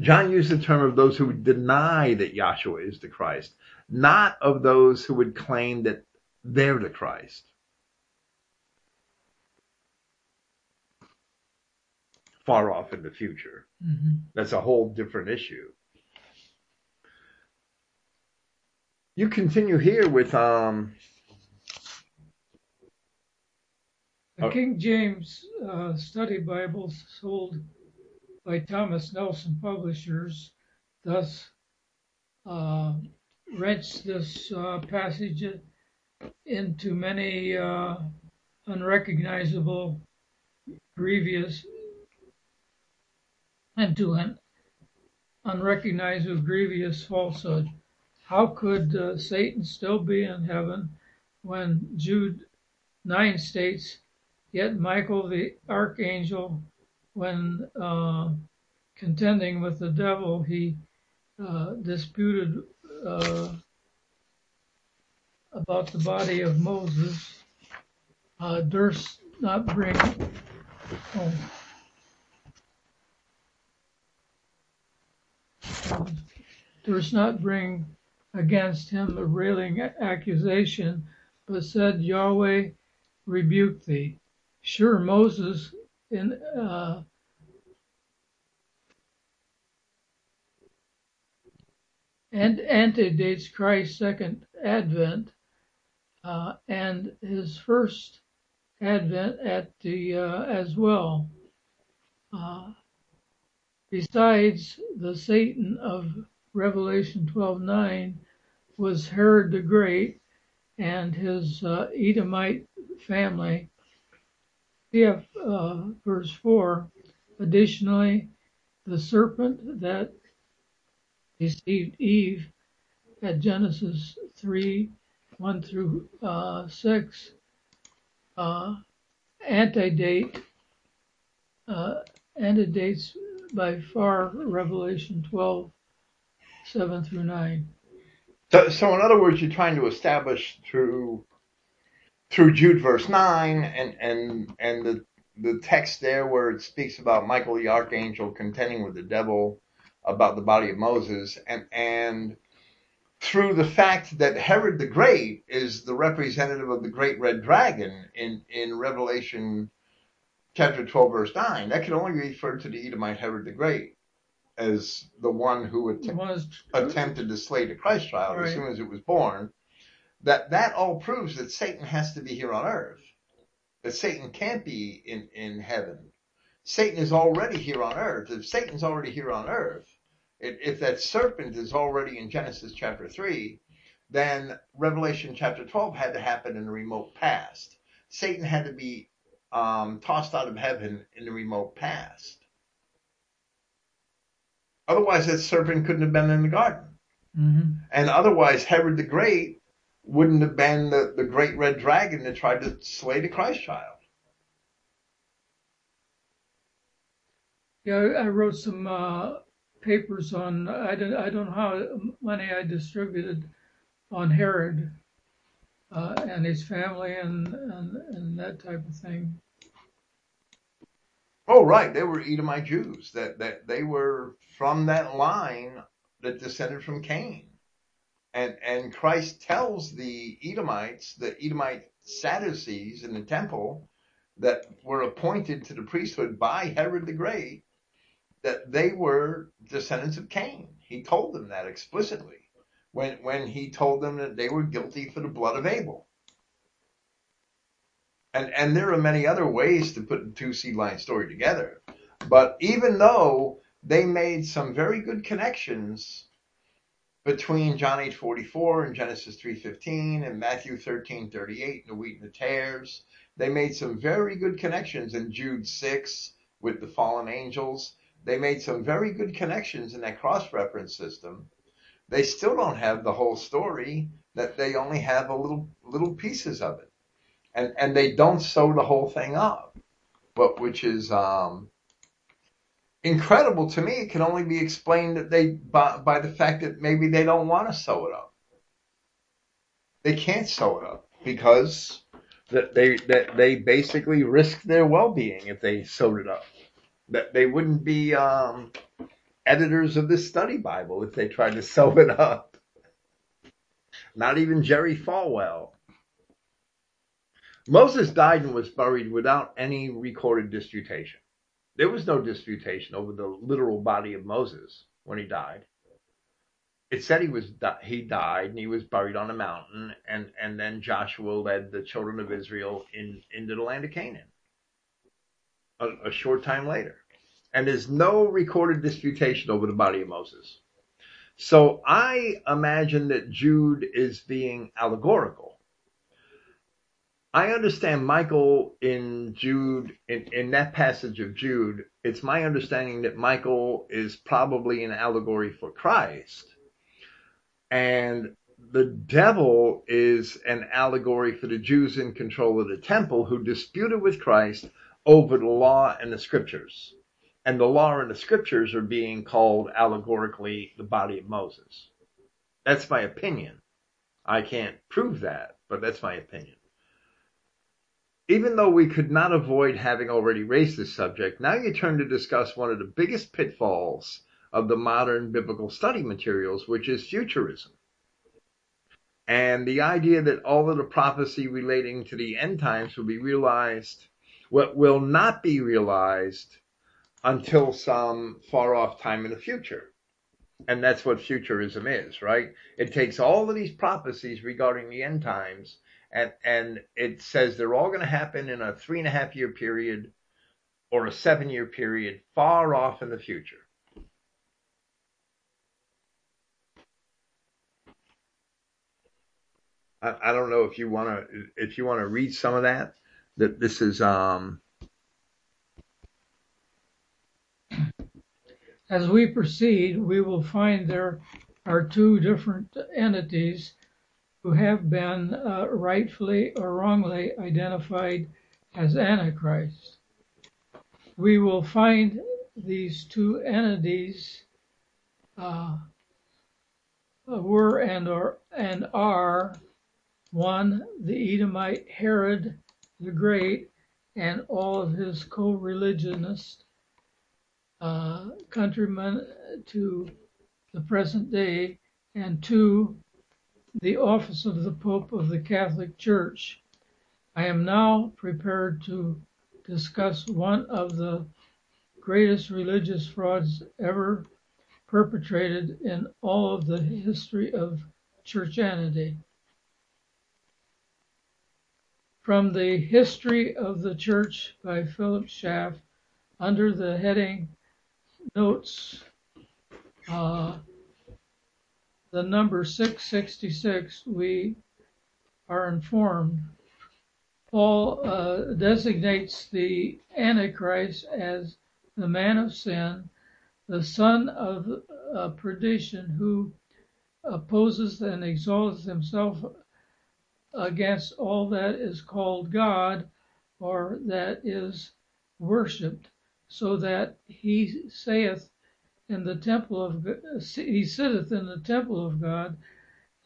John used the term of those who deny that Yahshua is the Christ, not of those who would claim that they're the Christ. Far off in the future. Mhm. That's a whole different issue. You continue here with um The King James uh, Study Bible sold by Thomas Nelson Publishers thus uh, this uh, passage into many uh, unrecognizable, grievous, to an unrecognizable, grievous falsehood. How could uh, Satan still be in heaven when Jude 9 states, Yet Michael the archangel, when uh, contending with the devil, he uh, disputed uh, about the body of Moses, uh, durst not bring. Oh, durst not bring against him a railing accusation, but said, Yahweh rebuke thee. Sure, Moses in uh, and antedates Christ's second advent uh, and his first advent at the uh, as well. Uh, besides, the Satan of Revelation 12:9 was Herod the Great and his uh, Edomite family. CF uh, verse 4. Additionally, the serpent that deceived Eve at Genesis 3 1 through uh, 6 uh, antedate uh, antedates by far Revelation 12 7 through 9. So, so in other words, you're trying to establish through through Jude verse nine and and and the the text there where it speaks about Michael the archangel contending with the devil about the body of Moses and and through the fact that Herod the Great is the representative of the great red dragon in in Revelation chapter 12 verse 9 that can only refer to the Edomite Herod the Great as the one who att- Was attempted to slay the Christ child as soon as it was born, that that all proves that Satan has to be here on earth. That Satan can't be in, in heaven. Satan is already here on earth. If Satan's already here on earth, if, if that serpent is already in Genesis chapter 3, then Revelation chapter 12 had to happen in the remote past. Satan had to be um, tossed out of heaven in the remote past. Otherwise, that serpent couldn't have been in the garden. Mhm. And otherwise, Herod the Great wouldn't have been the, the great red dragon that tried to slay the Christ child. Yeah, I wrote some uh, papers on. I don't. I don't know how many I distributed on Herod uh, and his family and, and and that type of thing. Oh, right. They were Edomite Jews. That, that they were from that line that descended from Cain. And, and Christ tells the Edomites, the Edomite Sadducees in the temple that were appointed to the priesthood by Herod the Great, that they were descendants of Cain. He told them that explicitly when, when he told them that they were guilty for the blood of Abel. And, and there are many other ways to put the two seed line story together. But even though they made some very good connections between John 8:44 and Genesis 3:15 and Matthew 13:38 and the wheat and the tares, they made some very good connections in Jude 6 with the fallen angels. They made some very good connections in that cross reference system. They still don't have the whole story. That they only have a little little pieces of it and and they don't sew the whole thing up, but which is um, incredible to me. It can only be explained that they by, by the fact that maybe they don't want to sew it up. They can't sew it up because that they that they basically risk their well-being if they sewed it up. That they wouldn't be um, editors of this study Bible if they tried to sew it up. Not even Jerry Falwell. Moses died and was buried without any recorded disputation. There was no disputation over the literal body of Moses when he died. it said he was he died and he was buried on a mountain, and and then Joshua led the children of Israel in into the land of Canaan. A, a short time later, and there's no recorded disputation over the body of Moses. So I imagine that Jude is being allegorical. I understand Michael in Jude, in, in that passage of Jude, it's my understanding that Michael is probably an allegory for Christ. And the devil is an allegory for the Jews in control of the temple who disputed with Christ over the law and the scriptures and the law and the scriptures are being called allegorically the body of Moses. That's my opinion. I can't prove that, but that's my opinion. Even though we could not avoid having already raised this subject, now you turn to discuss one of the biggest pitfalls of the modern biblical study materials, which is futurism. And the idea that all of the prophecy relating to the end times will be realized, what will not be realized until some far off time in the future. And that's what futurism is, right? It takes all of these prophecies regarding the end times and, and it says they're all going to happen in a three and a half year period or a seven year period far off in the future. I, I don't know if you want to if you want to read some of that. That this is um, As we proceed, we will find there are two different entities who have been uh, rightfully or wrongly identified as Antichrist. We will find these two entities uh, were and are, and are one, the Edomite Herod the Great and all of his co-religionists uh, countrymen to the present day, and two, the office of the Pope of the Catholic Church. I am now prepared to discuss one of the greatest religious frauds ever perpetrated in all of the history of churchianity. From the History of the Church by Philip Schaff, under the heading notes uh, the number 666, we are informed. Paul uh, designates the Antichrist as the man of sin, the son of uh, perdition, who opposes and exalts himself against all that is called God or that is worshipped so that he saith in the temple of he sitteth in the temple of God,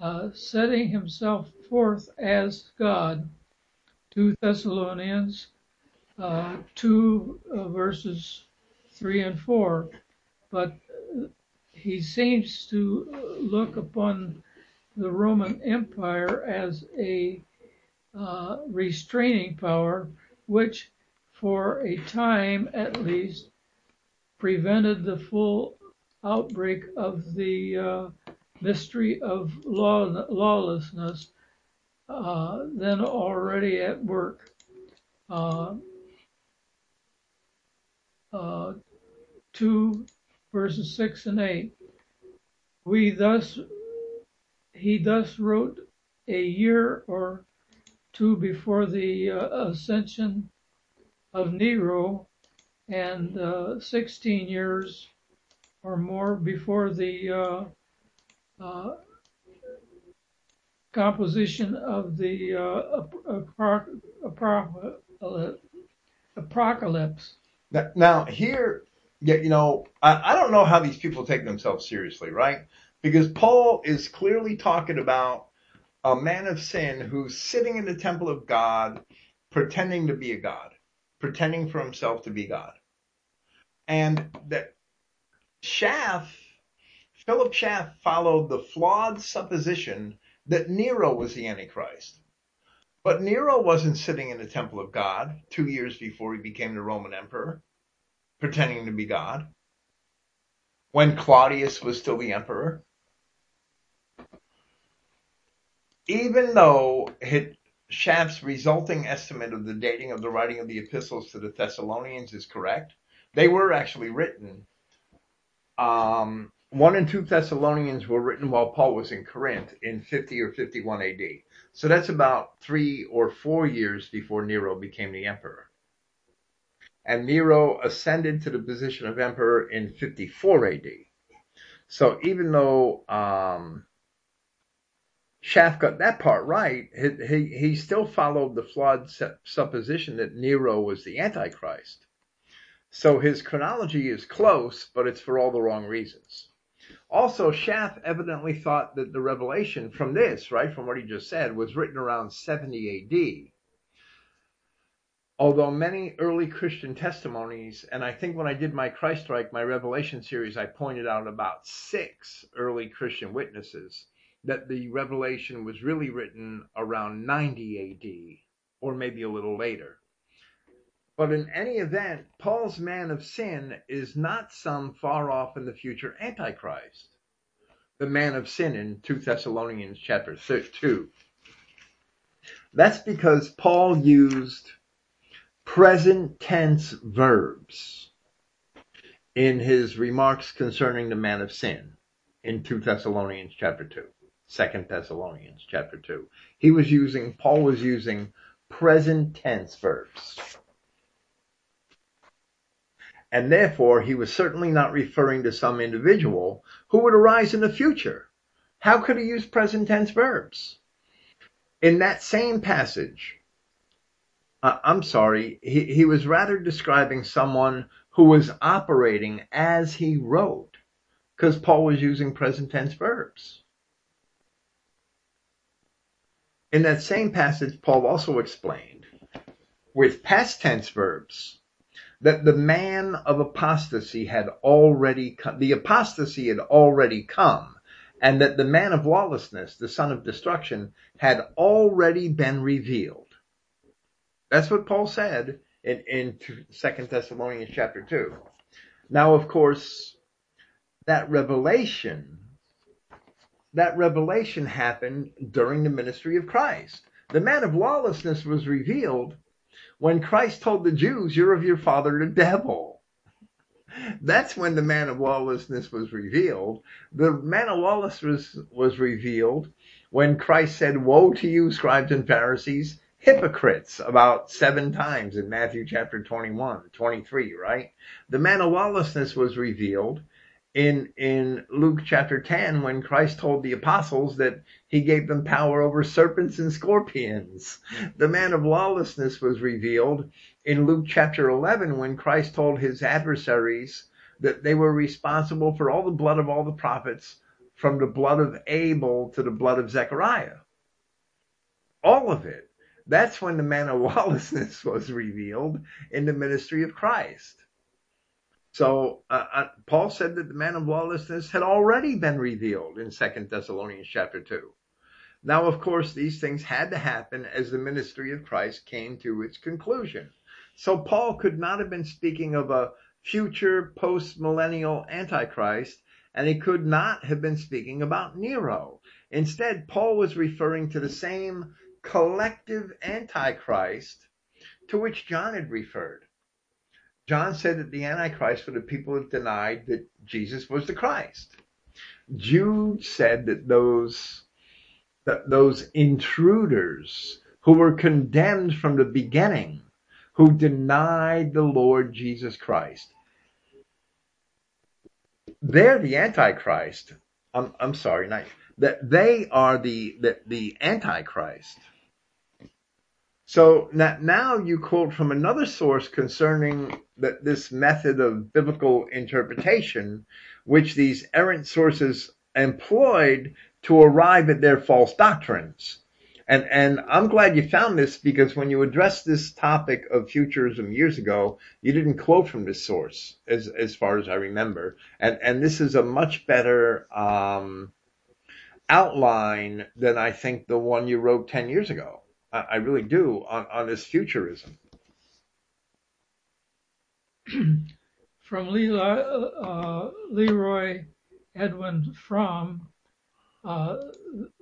uh, setting himself forth as God. Two Thessalonians uh, two uh, verses three and four, but he seems to look upon the Roman Empire as a uh, restraining power, which for a time at least, prevented the full outbreak of the uh, mystery of law, lawlessness uh, then already at work. Uh, uh 2 verses 6 and 8. We thus, he thus wrote a year or two before the uh, ascension of Nero and uh, 16 years or more before the uh, uh, composition of the uh, apocalypse. Now, here, you know, I, I don't know how these people take themselves seriously, right? Because Paul is clearly talking about a man of sin who's sitting in the temple of God pretending to be a God pretending for himself to be God. And that Schaff, Philip Schaff followed the flawed supposition that Nero was the Antichrist. But Nero wasn't sitting in the temple of God two years before he became the Roman emperor, pretending to be God. When Claudius was still the emperor. even though Schaff's resulting estimate of the dating of the writing of the epistles to the Thessalonians is correct, they were actually written. Um, one and two Thessalonians were written while Paul was in Corinth in 50 or 51 AD. So that's about three or four years before Nero became the emperor. And Nero ascended to the position of emperor in 54 AD. So even though um, Schaff got that part right, he, he, he still followed the flawed supposition that Nero was the Antichrist. So his chronology is close, but it's for all the wrong reasons. Also, Schaff evidently thought that the revelation from this, right, from what he just said, was written around 70 AD. Although many early Christian testimonies, and I think when I did my Christreich, my Revelation series, I pointed out about six early Christian witnesses that the revelation was really written around 90 AD or maybe a little later. But in any event, Paul's man of sin is not some far off in the future Antichrist. The man of sin in 2 Thessalonians chapter 2. That's because Paul used present tense verbs in his remarks concerning the man of sin in 2 Thessalonians chapter 2. Second Thessalonians chapter 2. He was using, Paul was using present tense verbs. And therefore, he was certainly not referring to some individual who would arise in the future. How could he use present tense verbs? In that same passage, uh, I'm sorry, he, he was rather describing someone who was operating as he wrote, because Paul was using present tense verbs. In that same passage, Paul also explained with past tense verbs that the man of apostasy had already come, the apostasy had already come, and that the man of lawlessness, the son of destruction, had already been revealed. That's what Paul said in, in 2 Thessalonians chapter 2. Now, of course, that revelation that revelation happened during the ministry of Christ. The man of lawlessness was revealed when Christ told the Jews, You're of your father, the devil. That's when the man of lawlessness was revealed. The man of lawlessness was, revealed when Christ said, Woe to you, scribes and Pharisees, hypocrites, about seven times in Matthew chapter 21, 23, right? The man of lawlessness was revealed in in Luke chapter 10 when Christ told the apostles that he gave them power over serpents and scorpions. The man of lawlessness was revealed in Luke chapter 11 when Christ told his adversaries that they were responsible for all the blood of all the prophets from the blood of Abel to the blood of Zechariah. All of it. That's when the man of lawlessness was revealed in the ministry of Christ. So uh, uh, Paul said that the man of lawlessness had already been revealed in Second Thessalonians chapter 2. Now, of course, these things had to happen as the ministry of Christ came to its conclusion. So Paul could not have been speaking of a future post-millennial antichrist, and he could not have been speaking about Nero. Instead, Paul was referring to the same collective antichrist to which John had referred. John said that the Antichrist were the people that denied that Jesus was the Christ. Jude said that those that those intruders who were condemned from the beginning, who denied the Lord Jesus Christ, they're the Antichrist. I'm, I'm sorry, not, that they are the, the, the Antichrist. So now you quote from another source concerning that this method of biblical interpretation, which these errant sources employed to arrive at their false doctrines. And, and I'm glad you found this because when you addressed this topic of futurism years ago, you didn't quote from this source as, as far as I remember. And, and this is a much better, um, outline than I think the one you wrote 10 years ago. I, really do on, on this futurism. From Leroy, uh, Leroy Edwin Froom, uh,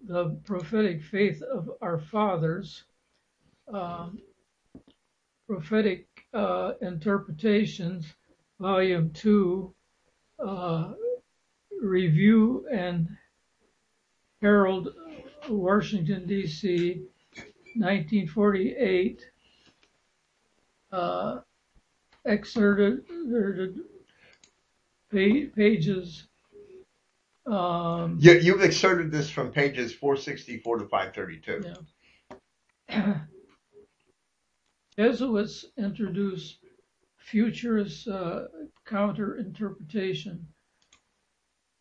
the prophetic faith of our fathers, um, prophetic uh, interpretations, volume two, uh, review and Herald, Washington D.C., 1948. Uh, excerpted pages. Um, You, you've excerpted this from pages 464 to 532. yeah. Jesuits introduce futurist uh, counter interpretation.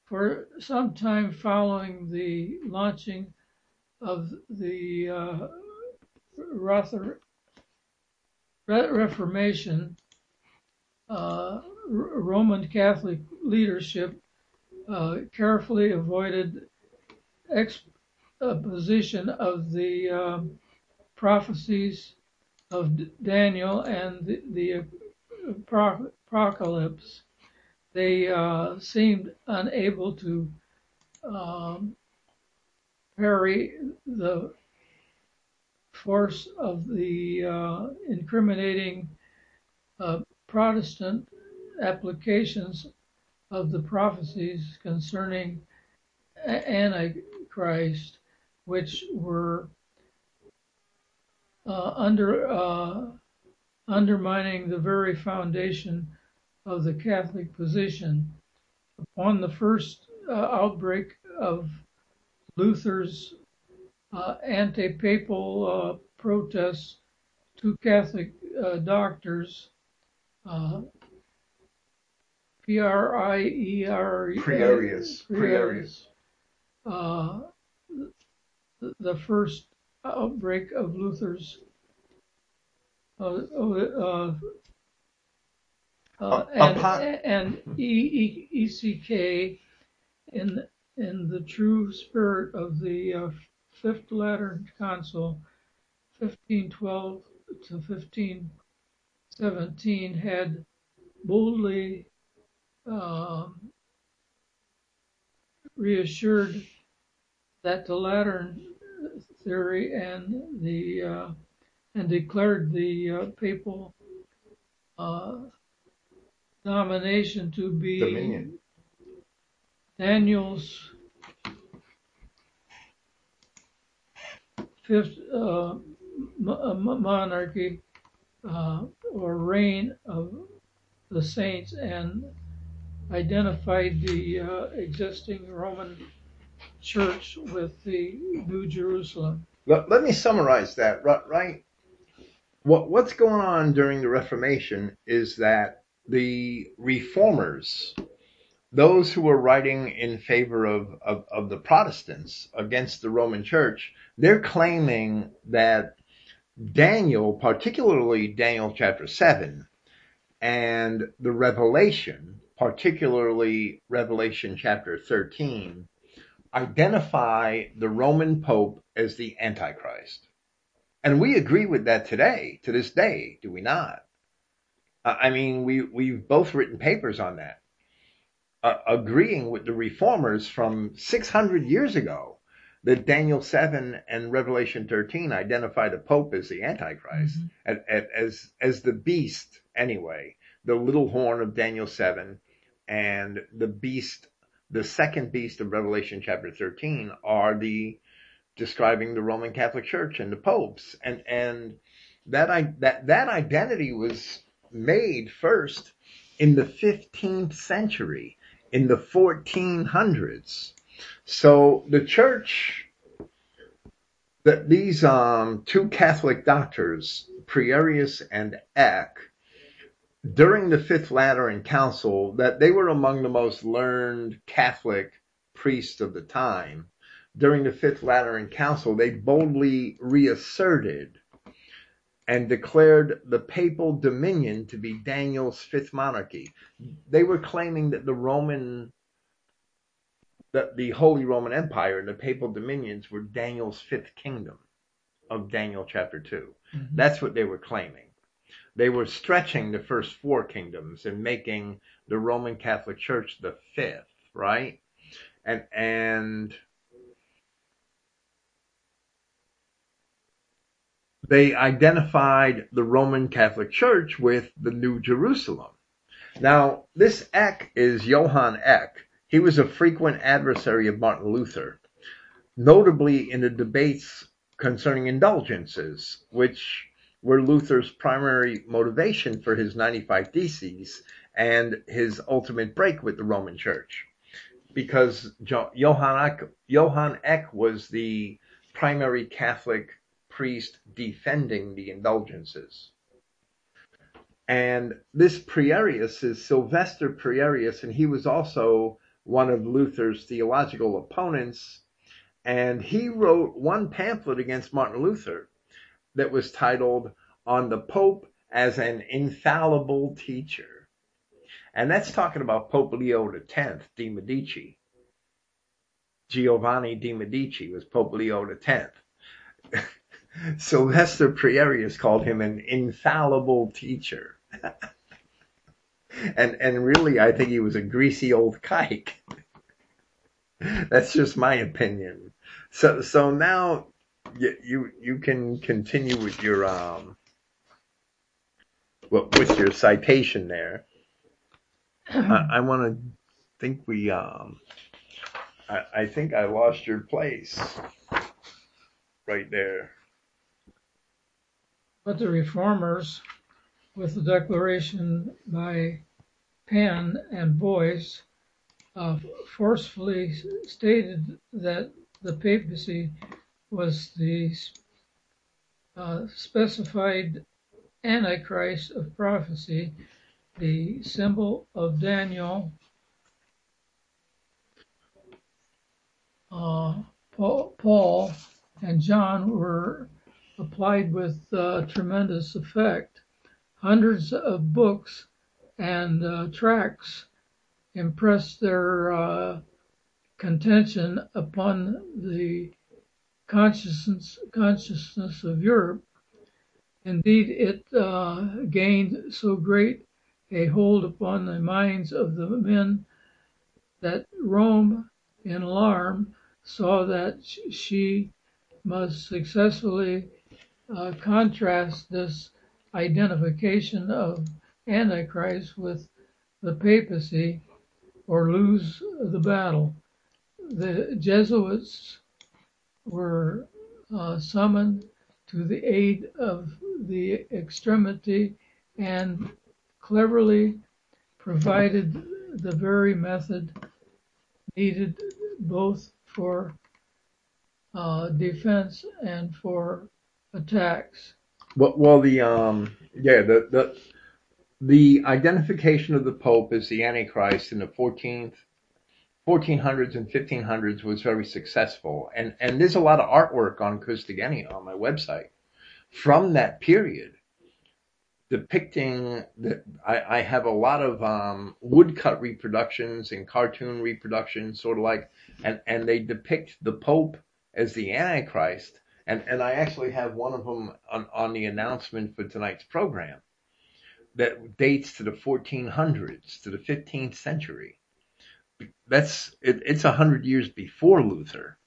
For some time following the launching of the uh, Reformation, uh, Roman Catholic leadership uh, carefully avoided exposition of the um, prophecies of Daniel and the, uh, apocalypse. They seemed unable to um, parry the force of the uh, incriminating uh, Protestant applications of the prophecies concerning Antichrist, which were uh, under uh, undermining the very foundation of the Catholic position. Upon the first uh, outbreak of Luther's anti-papal uh, protests, two Catholic uh, doctors, uh, P-R-I-E-R, Prierius. Prierius, uh, the, the first outbreak of Luther's uh, uh, uh, Uh, and, and E- E- in in the true spirit of the uh, Fifth Lateran Council, 1512 to 1517, had boldly um, reassured that the Lateran theory and the uh, and declared the uh, papal uh, nomination to be Dominion. Daniel's fifth uh, uh, monarchy uh, or reign of the saints and identified the uh, existing Roman church with the New Jerusalem. Let, let me summarize that, ri- right? What, what's going on during the Reformation is that the reformers, those who were writing in favor of, of, of the Protestants against the Roman Church, they're claiming that Daniel, particularly Daniel chapter 7, and the Revelation, particularly Revelation chapter 13, identify the Roman Pope as the Antichrist. And we agree with that today, to this day, do we not? I mean, we, we've both written papers on that, uh, agreeing with the reformers from 600 years ago that Daniel 7 and Revelation 13 identify the Pope as the Antichrist, Mhm. a- a- as, as the beast, anyway, the little horn of Daniel 7 and the beast, the second beast of Revelation chapter 13 are the describing the Roman Catholic Church and the popes. And, and that, I, that, that identity was made first in the 15th century, in the 1400s. So the church, that these um, two Catholic doctors, Prierius and Eck, during the Fifth Lateran Council, that they were among the most learned Catholic priests of the time. During the Fifth Lateran Council, they boldly reasserted and declared the papal dominion to be Daniel's fifth monarchy. They were claiming that the Roman, that the Holy Roman Empire and the papal dominions were Daniel's fifth kingdom of Daniel chapter 2. Mhm. That's what they were claiming. They were stretching the first four kingdoms and making the Roman Catholic Church the fifth, right? And and they identified the Roman Catholic Church with the New Jerusalem. Now, this Eck is Johann Eck. He was a frequent adversary of Martin Luther, notably in the debates concerning indulgences, which were Luther's primary motivation for his 95 Theses and his ultimate break with the Roman Church. Because Johann Eck, Johann Eck was the primary Catholic priest defending the indulgences. And this Prierius is Sylvester Prierius, and he was also one of Luther's theological opponents. And he wrote one pamphlet against Martin Luther that was titled On the Pope as an Infallible Teacher. And that's talking about Pope Leo X de Medici. Giovanni de Medici was Pope Leo X. Sylvester Prierius called him an infallible teacher. and and really I think he was a greasy old kike. That's just my opinion. So so now you you, you can continue with your um with your citation there. I, I want to think we um I, I think I lost your place right there. But the reformers, with the declaration by pen and voice, uh, forcefully stated that the papacy was the uh, specified antichrist of prophecy, the symbol of Daniel, uh, Paul, and John were applied with uh, tremendous effect. Hundreds of books and uh, tracts impressed their uh, contention upon the consciousness consciousness of Europe. Indeed, it uh, gained so great a hold upon the minds of the men that Rome, in alarm, saw that she must successfully contrast this identification of Antichrist with the papacy or lose the battle. The Jesuits were uh, summoned to the aid of the extremity and cleverly provided the very method needed both for uh, defense and for attacks. Well, well, the um, yeah, the the the identification of the Pope as the Antichrist in the 14th, 1400s and 1500s was very successful, and and there's a lot of artwork on Christogenea on my website from that period depicting that I, I, have a lot of um, woodcut reproductions and cartoon reproductions, sort of like, and, and they depict the Pope as the Antichrist, and and I actually have one of them on, on the announcement for tonight's program that dates to the 1400s to the 15th century. That's it, it's a hundred years before Luther,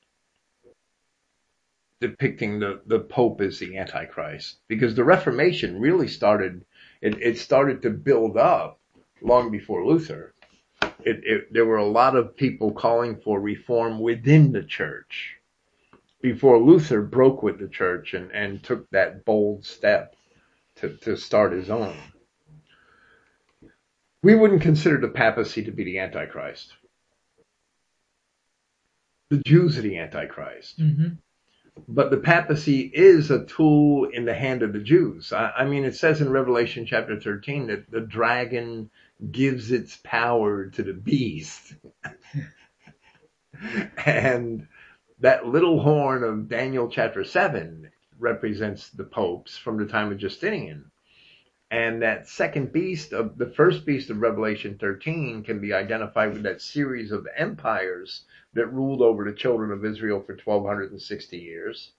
depicting the the Pope as the Antichrist, because the Reformation really started. It, it started to build up long before Luther. It, it, there were a lot of people calling for reform within the church before Luther broke with the church and, and took that bold step to, to start his own. We wouldn't consider the papacy to be the Antichrist. The Jews are the Antichrist. Mm-hmm. But the papacy is a tool in the hand of the Jews. I, I mean, it says in Revelation chapter 13 that the dragon gives its power to the beast. and that little horn of Daniel chapter 7 represents the popes from the time of Justinian. And that second beast of the first beast of Revelation 13 can be identified with that series of empires that ruled over the children of Israel for 1260 years.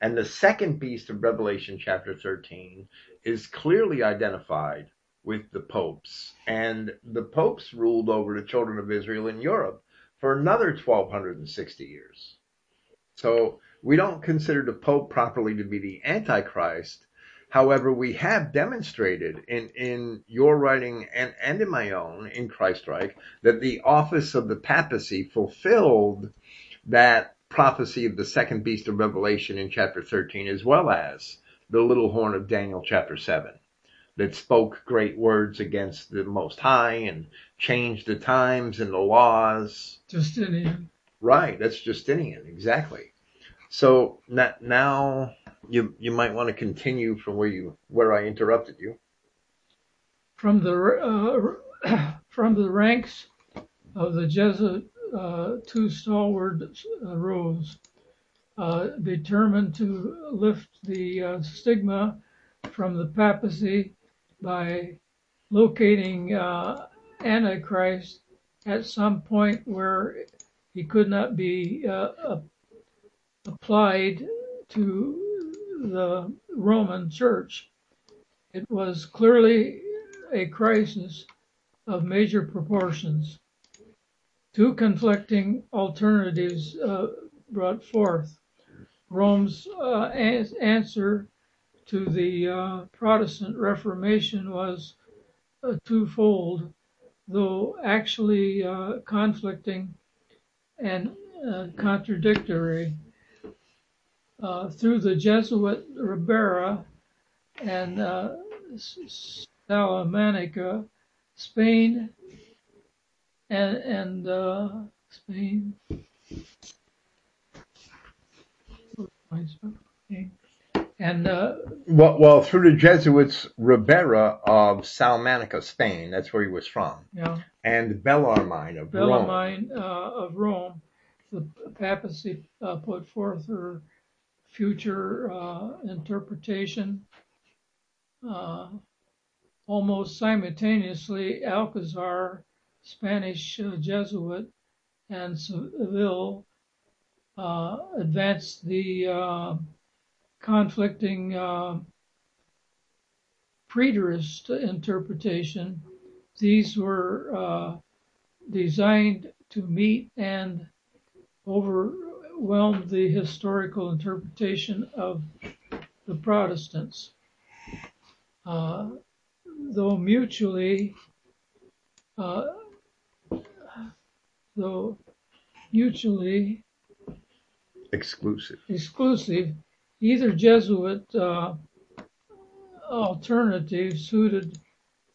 And the second beast of Revelation chapter 13 is clearly identified with the popes. And the popes ruled over the children of Israel in Europe for another 1260 years. So we don't consider the Pope properly to be the Antichrist. However, we have demonstrated in, in your writing and, and in my own in Christreich that the office of the papacy fulfilled that prophecy of the second beast of Revelation in chapter 13, as well as the little horn of Daniel chapter 7 that spoke great words against the Most High and changed the times and the laws. Justinian. Right, that's Justinian, exactly. So now you you might want to continue from where you where I interrupted you. From the uh, from the ranks of the Jesuit, uh, two stalwart uh, rose, uh, determined to lift the uh, stigma from the papacy by locating uh, Antichrist at some point where he could not be applied to the Roman Church. It was clearly a crisis of major proportions. Two conflicting alternatives uh, brought forth. Rome's uh, answer to the uh, Protestant Reformation was uh, twofold, though actually uh, conflicting and uh, contradictory. Uh, through the Jesuit Ribera and uh, Salamanca, Spain, and, and Spain. And uh, well, well, through the Jesuits, Ribera of Salamanca, Spain. That's where he was from. Yeah. And Bellarmine of Bellarmine Rome. Uh, of Rome. The papacy uh, put forth her future uh, interpretation. Uh, almost simultaneously, Alcazar, Spanish uh, Jesuit, and Seville uh, advanced the uh, conflicting uh, preterist interpretation. These were designed to meet and overwhelm the historical interpretation of the Protestants. Uh, though mutually, uh, though mutually exclusive, exclusive, either Jesuit uh, alternative suited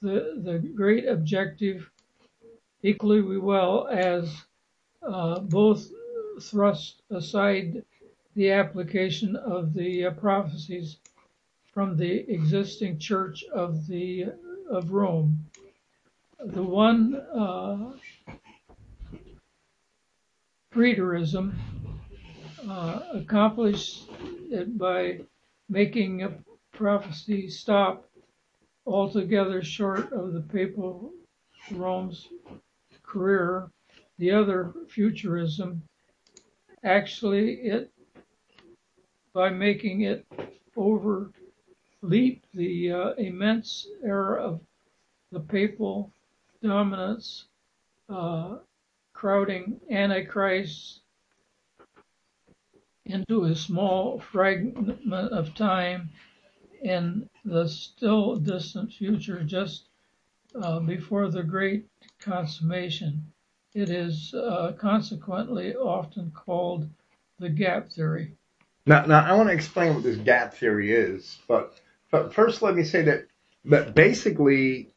the the great objective equally well as uh, both thrust aside the application of the uh, prophecies from the existing church of the of Rome. The one uh, preterism uh, accomplished it by making a prophecy stop altogether short of the papal Rome's career. The other futurism actually it by making it overleap the uh, immense era of the papal dominance, uh, crowding Antichrist into a small fragment of time in the still distant future just uh, before the great consummation. It is uh, consequently often called the gap theory. Now, now I want to explain what this gap theory is, but but first let me say that that basically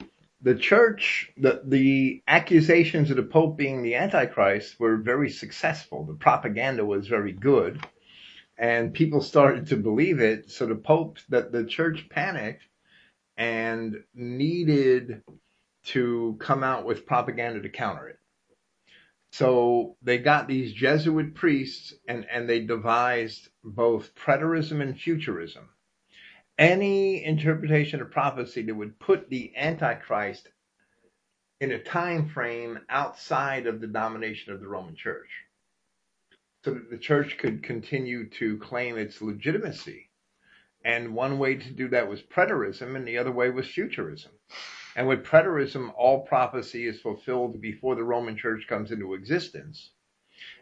the church, the the accusations of the Pope being the Antichrist were very successful. The propaganda was very good, and people started to believe it. So the Pope, that the church panicked and needed to come out with propaganda to counter it. So they got these Jesuit priests and, and they devised both preterism and futurism. Any interpretation of prophecy that would put the Antichrist in a time frame outside of the domination of the Roman Church. So that the church could continue to claim its legitimacy. And one way to do that was preterism, and the other way was futurism. And with preterism, all prophecy is fulfilled before the Roman church comes into existence.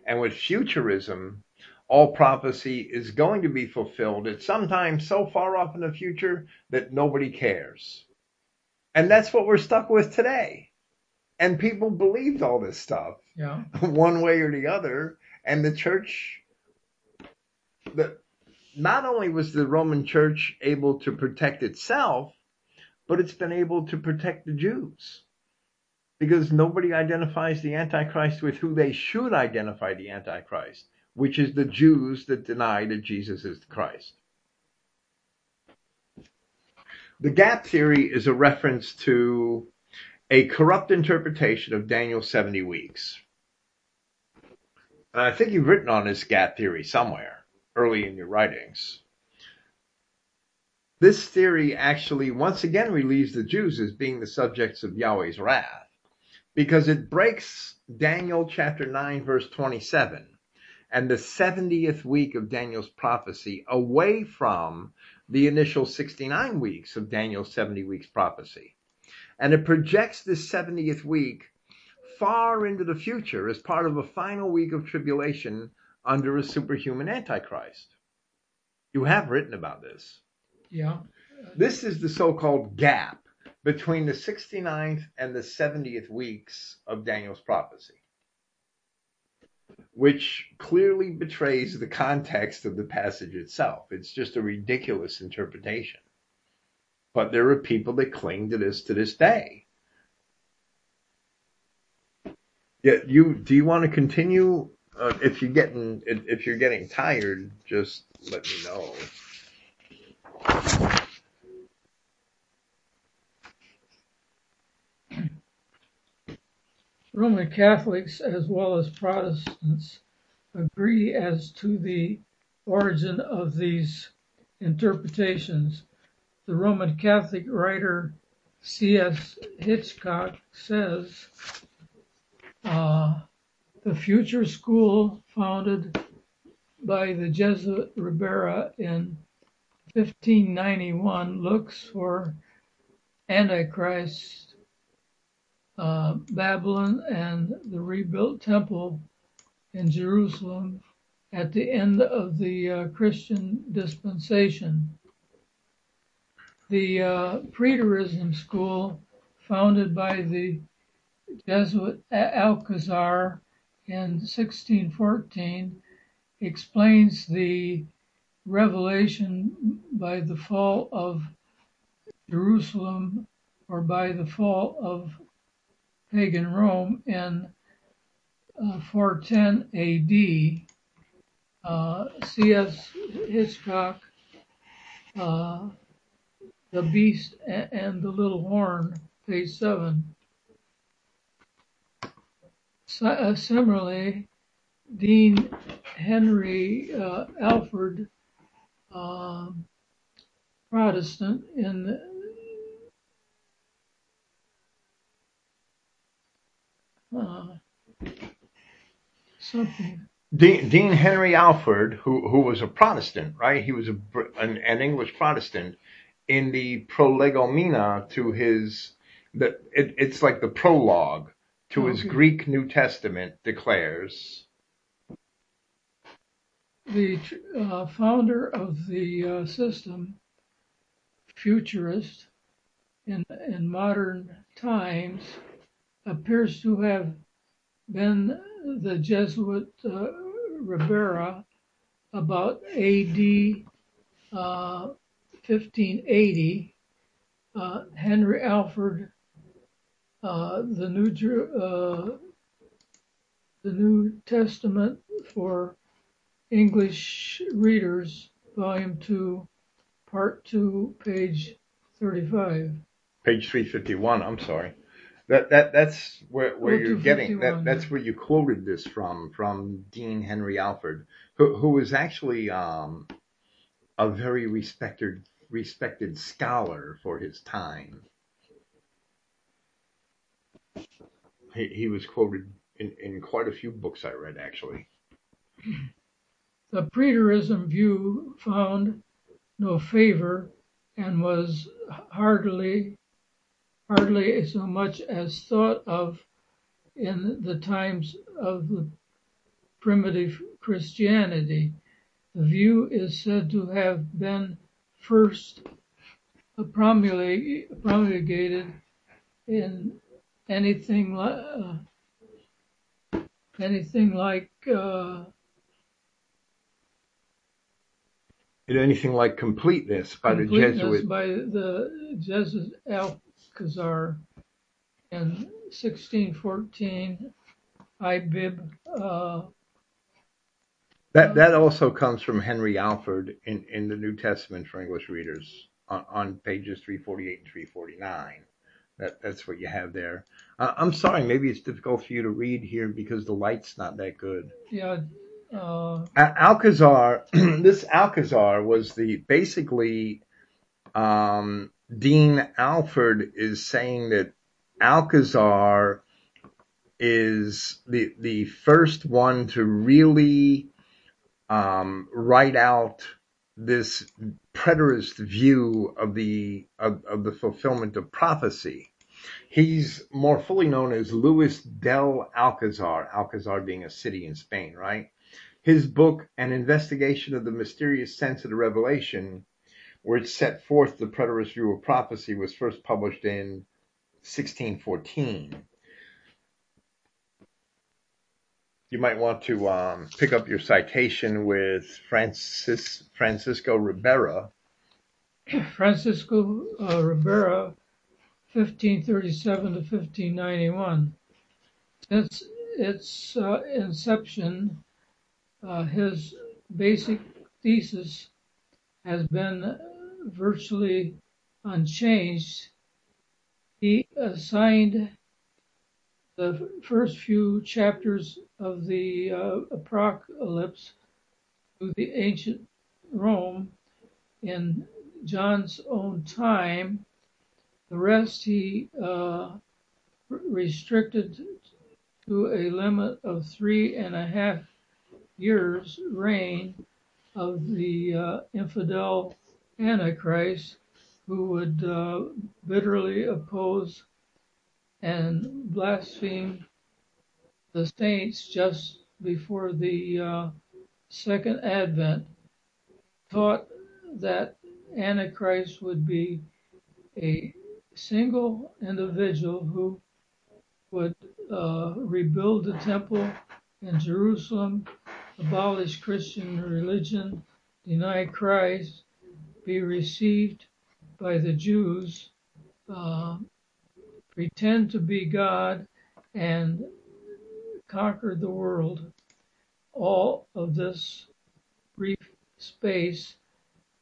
And with futurism, all prophecy is going to be fulfilled at some time so far off in the future that nobody cares. And that's what we're stuck with today. And people believed all this stuff Yeah. one way or the other. And the church, the, not only was the Roman church able to protect itself, but it's been able to protect the Jews. Because nobody identifies the Antichrist with who they should identify the Antichrist, which is the Jews that deny that Jesus is the Christ. The gap theory is a reference to a corrupt interpretation of Daniel's 70 weeks. And I think you've written on this gap theory somewhere early in your writings. This theory actually once again relieves the Jews as being the subjects of Yahweh's wrath because it breaks Daniel chapter 9 verse 27 and the 70th week of Daniel's prophecy away from the initial 69 weeks of Daniel's 70 weeks prophecy. And it projects this 70th week far into the future as part of a final week of tribulation under a superhuman antichrist. You have written about this. Yeah. This is the so-called gap between the 69th and the 70th weeks of Daniel's prophecy, which clearly betrays the context of the passage itself. It's just a ridiculous interpretation. But there are people that cling to this to this day. Yeah, you do you want to continue? Uh, if you're getting if, you're getting tired, just let me know. Roman Catholics as well as Protestants agree as to the origin of these interpretations. The Roman Catholic writer C.S. Hitchcock says the future school founded by the Jesuit Ribera in 1591 looks for Antichrist uh, Babylon and the rebuilt temple in Jerusalem at the end of the uh, Christian dispensation. The uh, Preterism school, founded by the Jesuit Alcazar in 1614, explains the revelation by the fall of Jerusalem or by the fall of pagan Rome in uh, 410 AD. Uh, C.S. Hitchcock, uh, The Beast and the Little Horn, page 7. Uh, similarly, Dean Henry uh, Alford, um, Protestant, in uh, something. Dean, Dean Henry Alford, who who was a Protestant, right? He was a an, an English Protestant. In the prolegomena to his, the it, it's like the prologue to his. Greek New Testament declares. The uh, founder of the uh, system, futurist, in in modern times, appears to have been the Jesuit uh, Ribera about A.D. Uh, 1580. Uh, Henry Alford, uh, the New uh, the New Testament for English readers, volume two, part two, page 35. Page three fifty one. I'm sorry. That that that's where where you're getting that that's where you quoted this from from Dean Henry Alford, who who was actually um a very respected respected scholar for his time. He was quoted in in quite a few books I read actually. The preterism view found no favor and was hardly hardly so much as thought of in the times of the primitive Christianity. The view is said to have been first promulgated in anything uh, anything like uh, anything like completeness by completeness the Jesuit. by the Jesuit Alcazar in 1614. Ibib. Uh, that that also comes from Henry Alford in, in the New Testament for English readers on, on pages 348 and 349. That that's what you have there. Uh, I'm sorry, maybe it's difficult for you to read here because the light's not that good. Yeah. Uh, Alcazar, this Alcazar was the basically um, Dean Alford is saying that Alcazar is the the first one to really um, write out this preterist view of the of, of the fulfillment of prophecy. He's more fully known as Luis del Alcazar, Alcazar being a city in Spain, right? His book, An Investigation of the Mysterious Sense of the Revelation, it set forth the preterist view of prophecy, was first published in 1614. You might want to um, pick up your citation with Francis, Francisco Ribera. Francisco uh, Ribera, 1537 to 1591. Since its uh, inception, uh, his basic thesis has been virtually unchanged. He assigned the first few chapters of the uh, apocalypse to the ancient Rome in John's own time. The rest he uh, restricted to a limit of three and a half years reign of the uh, infidel Antichrist who would uh, bitterly oppose and blasphemed the saints just before the uh, second advent, taught that Antichrist would be a single individual who would uh, rebuild the temple in Jerusalem, abolish Christian religion, deny Christ, be received by the Jews, uh, pretend to be God and conquer the world. All of this brief space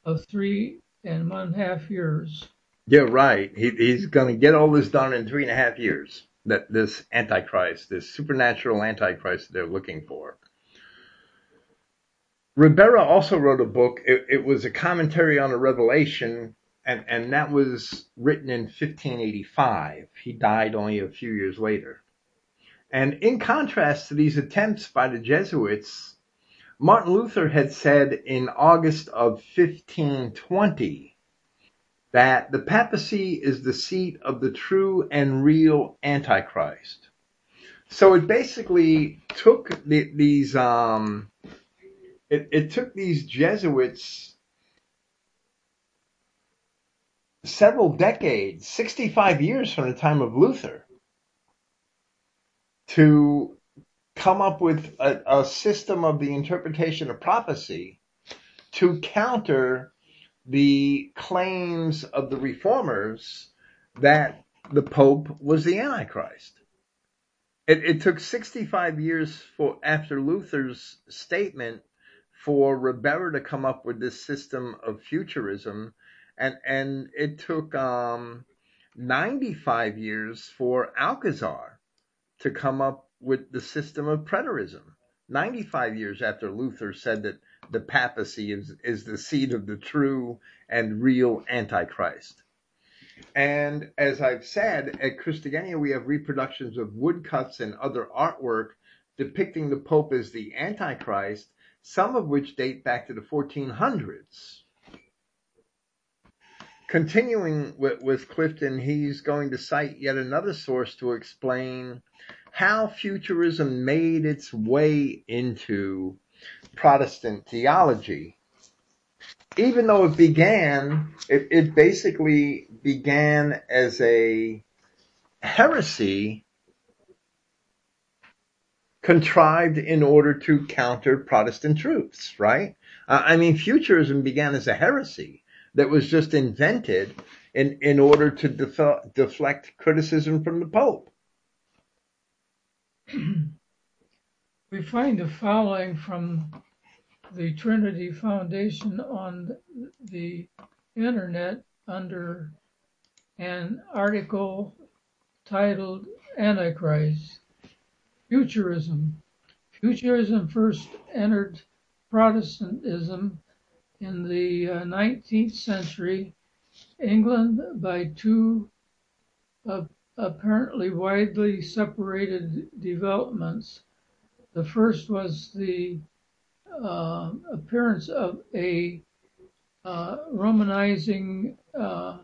of three and one half years. Yeah, right. He, he's going to get all this done in three and a half years. That this Antichrist, this supernatural Antichrist they're looking for. Ribera also wrote a book. It, it was a commentary on the Revelation and and that was written in 1585. He died only a few years later. And in contrast to these attempts by the Jesuits, Martin Luther had said in August of 1520 that the papacy is the seat of the true and real Antichrist. So it basically took the, these um, it, it took these Jesuits several decades, 65 years from the time of Luther, to come up with a, a system of the interpretation of prophecy to counter the claims of the reformers that the Pope was the Antichrist. It, it, took 65 years for after Luther's statement for Ribera to come up with this system of futurism and and it took um, 95 years for Alcazar to come up with the system of preterism. 95 years after Luther said that the papacy is, is the seat of the true and real Antichrist. And as I've said, at Christogenea we have reproductions of woodcuts and other artwork depicting the Pope as the Antichrist, some of which date back to the 1400s continuing with, with Clifton, he's going to cite yet another source to explain how futurism made its way into Protestant theology. Even though it began, it, it basically began as a heresy contrived in order to counter Protestant truths, right? Uh, I mean, futurism began as a heresy that was just invented in, in order to def- deflect criticism from the Pope. we find the following from the Trinity Foundation on the internet under an article titled Antichrist. Futurism. Futurism first entered Protestantism in the 19th uh, century England by two apparently widely separated developments. The first was the uh, appearance of a uh, Romanizing uh,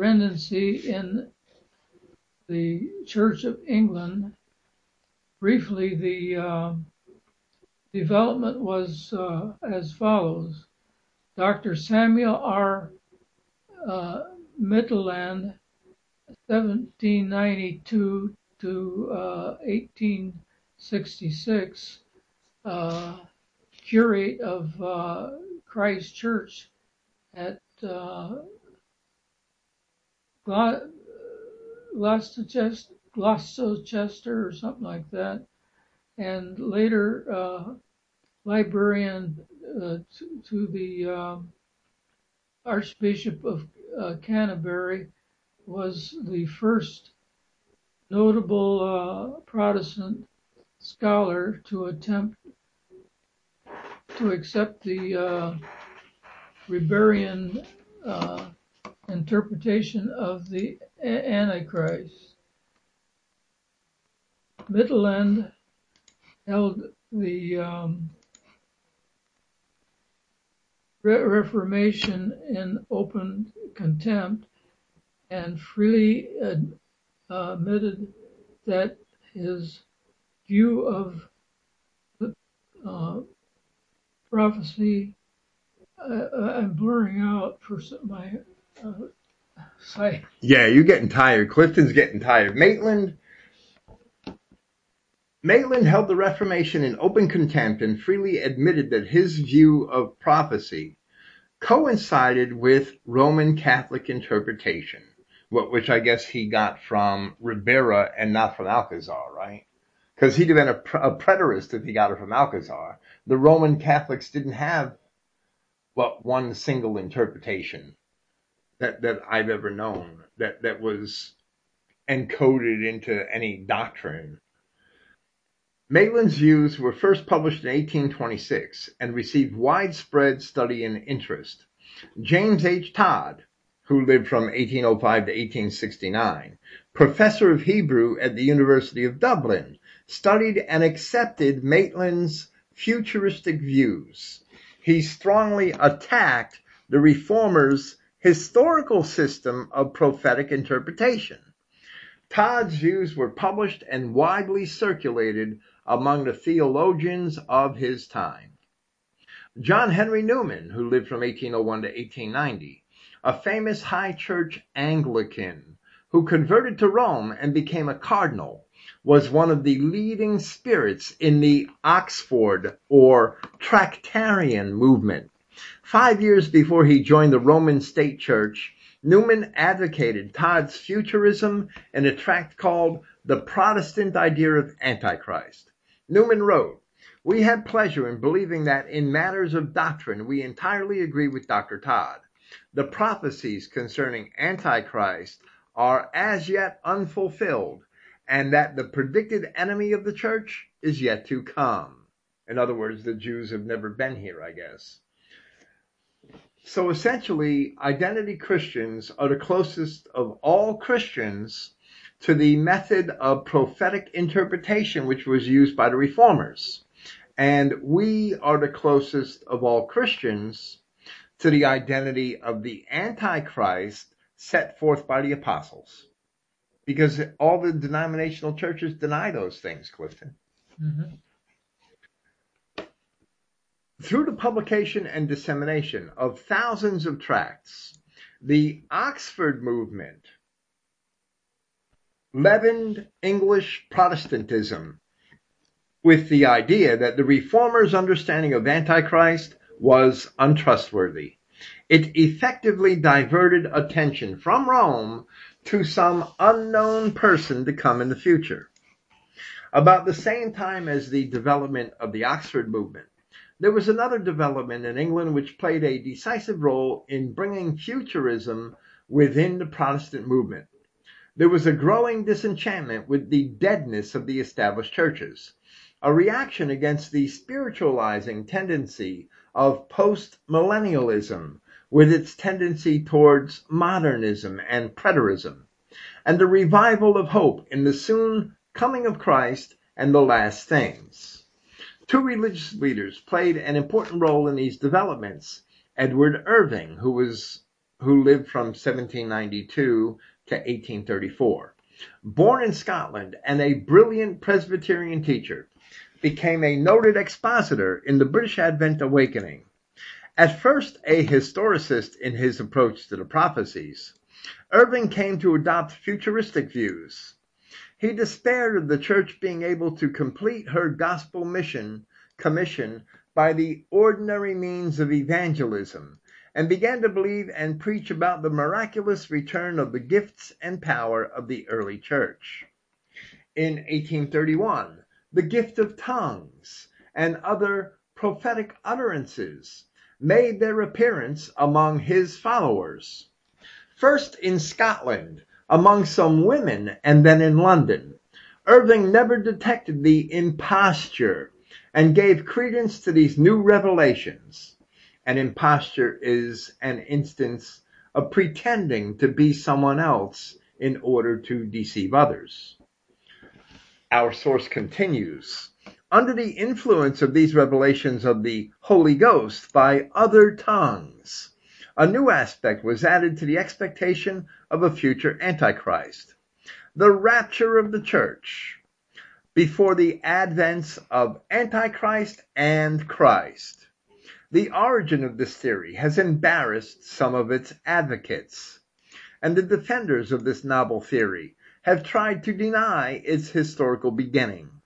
tendency in the Church of England. Briefly, the uh, development was uh, as follows. Dr. Samuel R. Uh, Maitland, 1792 to 1866, uh, uh, curate of uh, Christ Church at Gloucester, Gloucester or something like that, and later uh, librarian uh, to, to, the uh, Archbishop of uh, Canterbury, was the first notable uh, Protestant scholar to attempt to accept the uh, Riberian interpretation of the Antichrist. Maitland held the um, Reformation in open contempt and freely ad, uh, admitted that his view of the uh, prophecy, uh, I'm blurring out for my Say. Yeah, you're getting tired. Clifton's getting tired. Maitland Maitland held the Reformation in open contempt and freely admitted that his view of prophecy coincided with Roman Catholic interpretation, which I guess he got from Ribera and not from Alcazar, right? Because he'd have been a, a preterist if he got it from Alcazar. The Roman Catholics didn't have, well, one single interpretation that that I've ever known that that was encoded into any doctrine. Maitland's views were first published in 1826 and received widespread study and interest. James H. Todd, who lived from 1805 to 1869, professor of Hebrew at the University of Dublin, studied and accepted Maitland's futuristic views. He strongly attacked the reformers' historical system of prophetic interpretation. Todd's views were published and widely circulated among the theologians of his time. John Henry Newman, who lived from 1801 to 1890, a famous high church Anglican who converted to Rome and became a cardinal, was one of the leading spirits in the Oxford or Tractarian movement Five years before he joined the Roman State Church, Newman advocated Todd's futurism in a tract called The Protestant Idea of Antichrist. Newman wrote, We have pleasure in believing that in matters of doctrine we entirely agree with Dr. Todd. The prophecies concerning Antichrist are as yet unfulfilled, and that the predicted enemy of the church is yet to come. In other words, the Jews have never been here, I guess. So essentially, identity Christians are the closest of all Christians to the method of prophetic interpretation which was used by the reformers. And we are the closest of all Christians to the identity of the Antichrist set forth by the apostles. because all the denominational churches deny those things, Clifton. Mhm. Through the publication and dissemination of thousands of tracts, the Oxford movement Mm. leavened English Protestantism with the idea that the reformers' understanding of Antichrist was untrustworthy. It effectively diverted attention from Rome to some unknown person to come in the future. About the same time as the development of the Oxford movement, there was another development in England which played a decisive role in bringing futurism within the Protestant movement. There was a growing disenchantment with the deadness of the established churches, a reaction against the spiritualizing tendency of post-millennialism with its tendency towards modernism and preterism, and a revival of hope in the soon coming of Christ and the last things. Two religious leaders played an important role in these developments. Edward Irving, who was who lived from 1792 to 1834, born in Scotland and a brilliant Presbyterian teacher, became a noted expositor in the British Advent Awakening. At first a historicist in his approach to the prophecies, Irving came to adopt futuristic views. He despaired of the church being able to complete her gospel mission commission by the ordinary means of evangelism and began to believe and preach about the miraculous return of the gifts and power of the early church. In 1831, the gift of tongues and other prophetic utterances made their appearance among his followers. First in Scotland, among some women, and then in London. Irving never detected the imposture and gave credence to these new revelations. An imposture is an instance of pretending to be someone else in order to deceive others. Our source continues. Under the influence of these revelations of the Holy Ghost by other tongues, a new aspect was added to the expectation of a future Antichrist. The rapture of the church before the advents of Antichrist and Christ. The origin of this theory has embarrassed some of its advocates, and the defenders of this novel theory have tried to deny its historical beginning.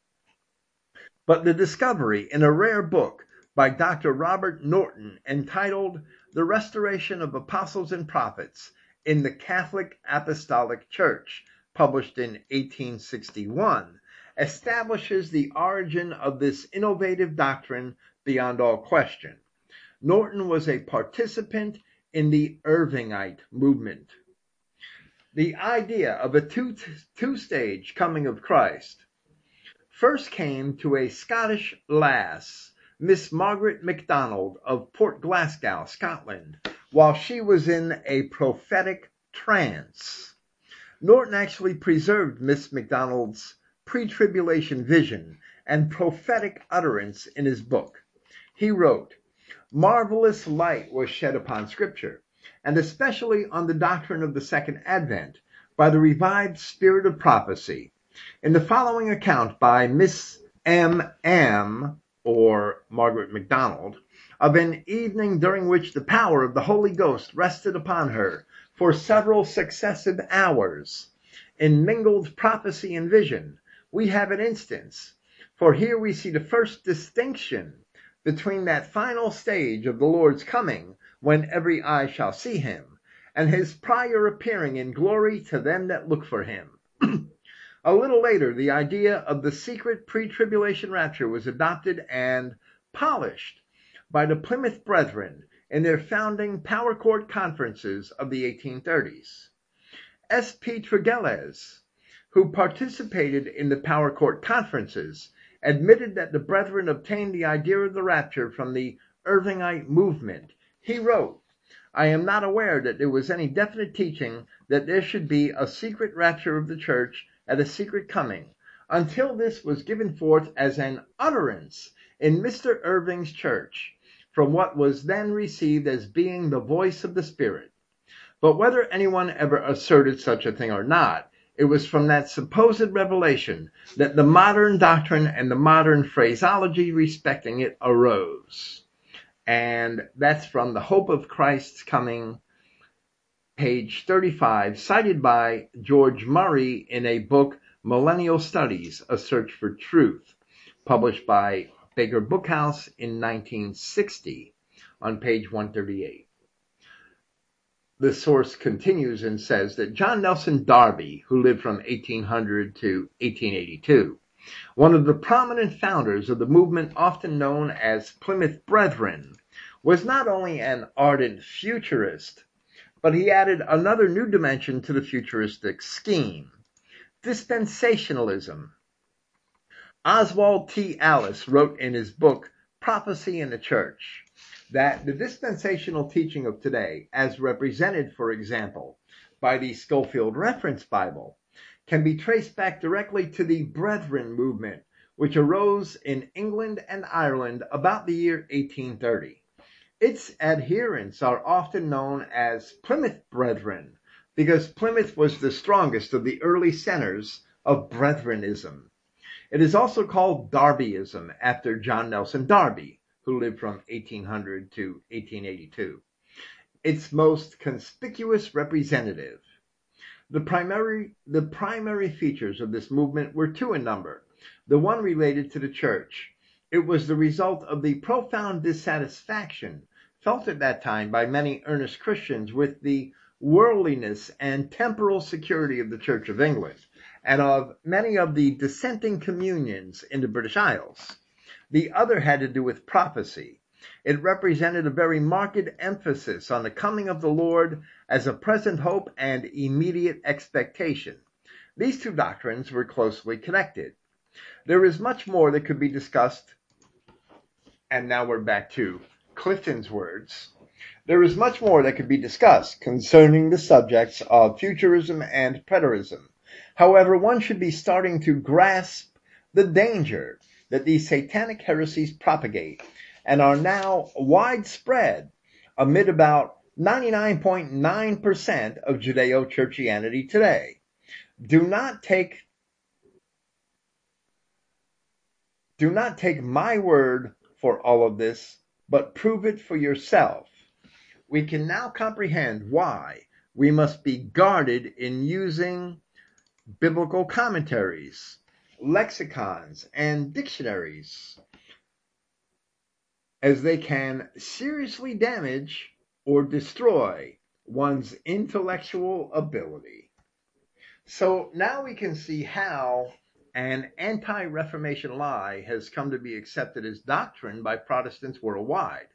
But the discovery in a rare book by Dr. Robert Norton entitled The Restoration of Apostles and Prophets in the Catholic Apostolic Church, published in 1861, establishes the origin of this innovative doctrine beyond all question. Norton was a participant in the Irvingite movement the idea of a two, two stage coming of Christ first came to a Scottish lass, Miss Margaret MacDonald of Port Glasgow, Scotland, while she was in a prophetic trance. Norton actually preserved Miss MacDonald's pre-tribulation vision and prophetic utterance in his book. He wrote, Marvelous light was shed upon scripture and especially on the doctrine of the second advent by the revived spirit of prophecy. In the following account by Miss M. M. or Margaret MacDonald of an evening during which the power of the Holy Ghost rested upon her for several successive hours in mingled prophecy and vision, we have an instance. For here we see the first distinction between that final stage of the Lord's coming when every eye shall see him, and his prior appearing in glory to them that look for him. a little later, the idea of the secret pre-tribulation rapture was adopted and polished by the Plymouth Brethren in their founding Powerscourt conferences of the 1830s. S. P. Tregelles, who participated in the Powerscourt conferences, admitted that the Brethren obtained the idea of the rapture from the Irvingite movement he wrote, I am not aware that there was any definite teaching that there should be a secret rapture of the church at a secret coming until this was given forth as an utterance in Mr. Irving's church from what was then received as being the voice of the Spirit. But whether anyone ever asserted such a thing or not It was from that supposed revelation that the modern doctrine and the modern phraseology respecting it arose. And that's from The Hope of Christ's Coming, page 35, cited by George Murray in a book, Millennial Studies, A Search for Truth, published by Baker Bookhouse in 1960 on page 138 the source continues and says that John Nelson Darby, who lived from 1800 to 1882, one of the prominent founders of the movement often known as Plymouth Brethren, was not only an ardent futurist, but he added another new dimension to the futuristic scheme dispensationalism. Oswald T. Allis wrote in his book Prophecy in the Church that the dispensational teaching of today, as represented, for example, by the Scofield Reference Bible, can be traced back directly to the Brethren movement, which arose in England and Ireland about the year 1830. Its adherents are often known as Plymouth Brethren because Plymouth was the strongest of the early centers of Brethrenism. It is also called Darbyism after John Nelson Darby, who lived from 1800 to 1882. Its most conspicuous representative. The primary, the primary features of this movement were two in number. The one related to the church. It was the result of the profound dissatisfaction felt at that time by many earnest Christians with the worldliness and temporal security of the Church of England and of many of the dissenting communions in the British Isles. The other had to do with prophecy. It represented a very marked emphasis on the coming of the Lord as a present hope and immediate expectation. These two doctrines were closely connected. There is much more that could be discussed, and now we're back to Clifton's words. There is much more that could be discussed concerning the subjects of futurism and preterism. However, one should be starting to grasp the danger that these satanic heresies propagate and are now widespread amid about 99.9% of Judeo churchianity today. Do not take do not take my word for all of this, but prove it for yourself. We can now comprehend why we must be guarded in using biblical commentaries lexicons, and dictionaries, as they can seriously damage or destroy one's intellectual ability. So now we can see how an anti Reformation lie has come to be accepted as doctrine by Protestants worldwide.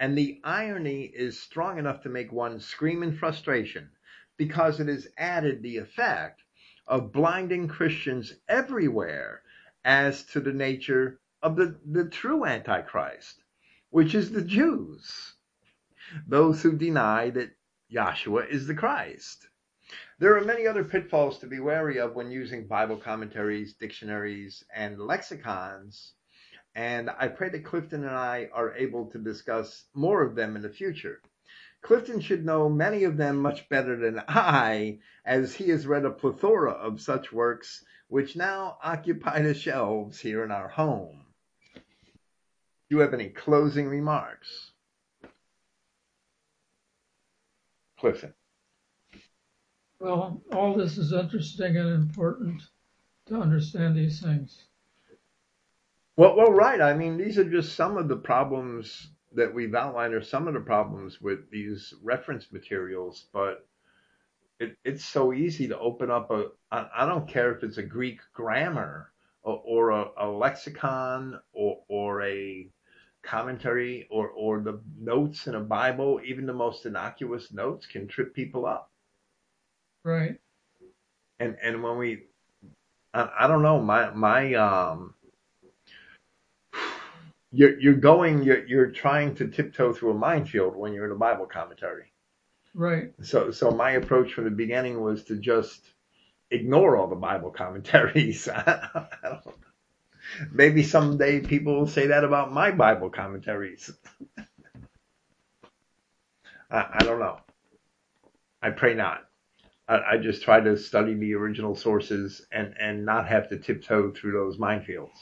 And the irony is strong enough to make one scream in frustration because it has added the effect of blinding Christians everywhere as to the nature of the, the true Antichrist, which is the Jews, those who deny that Yahshua is the Christ. There are many other pitfalls to be wary of when using Bible commentaries, dictionaries, and lexicons, and I pray that Clifton and I are able to discuss more of them in the future. Clifton should know many of them much better than I, as he has read a plethora of such works, which now occupy the shelves here in our home. Do you have any closing remarks? Clifton. Well, all this is interesting and important to understand these things. Well, well, right. I mean, these are just some of the problems that we've outlined are some of the problems with these reference materials, but it, it's so easy to open up a. I, I don't care if it's a Greek grammar or, or a, a, lexicon or, or a commentary or, or the notes in a Bible, even the most innocuous notes can trip people up. Right. And and when we, I, I don't know, my my um you're you're going you're you're trying to tiptoe through a minefield when you're in a Bible commentary. Right. So so my approach from the beginning was to just ignore all the Bible commentaries. Maybe someday people will say that about my Bible commentaries. I, I don't know. I pray not. I, I just try to study the original sources and, and not have to tiptoe through those minefields.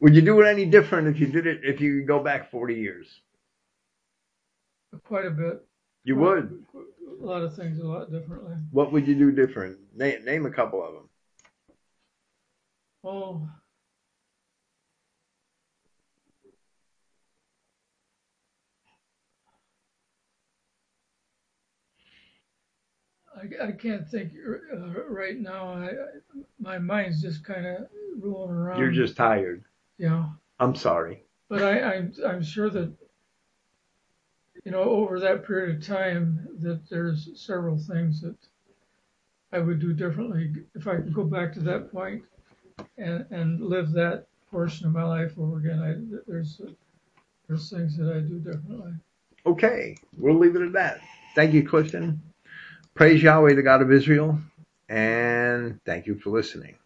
Would you do it any different if you did it if you could go back 40 years? Quite a bit. You would. A lot of things a lot differently. What would you do different? Name, name a couple of them. Oh, I, I can't think uh, right now. I, I, my mind's just kind of rolling around. You're just tired. Yeah. I'm sorry. But I, I'm I'm sure that you know over that period of time that there's several things that I would do differently if I could go back to that point and and live that portion of my life over again. I there's there's things that I do differently. Okay, we'll leave it at that. Thank you, Clifton. Praise Yahweh, the God of Israel, and thank you for listening.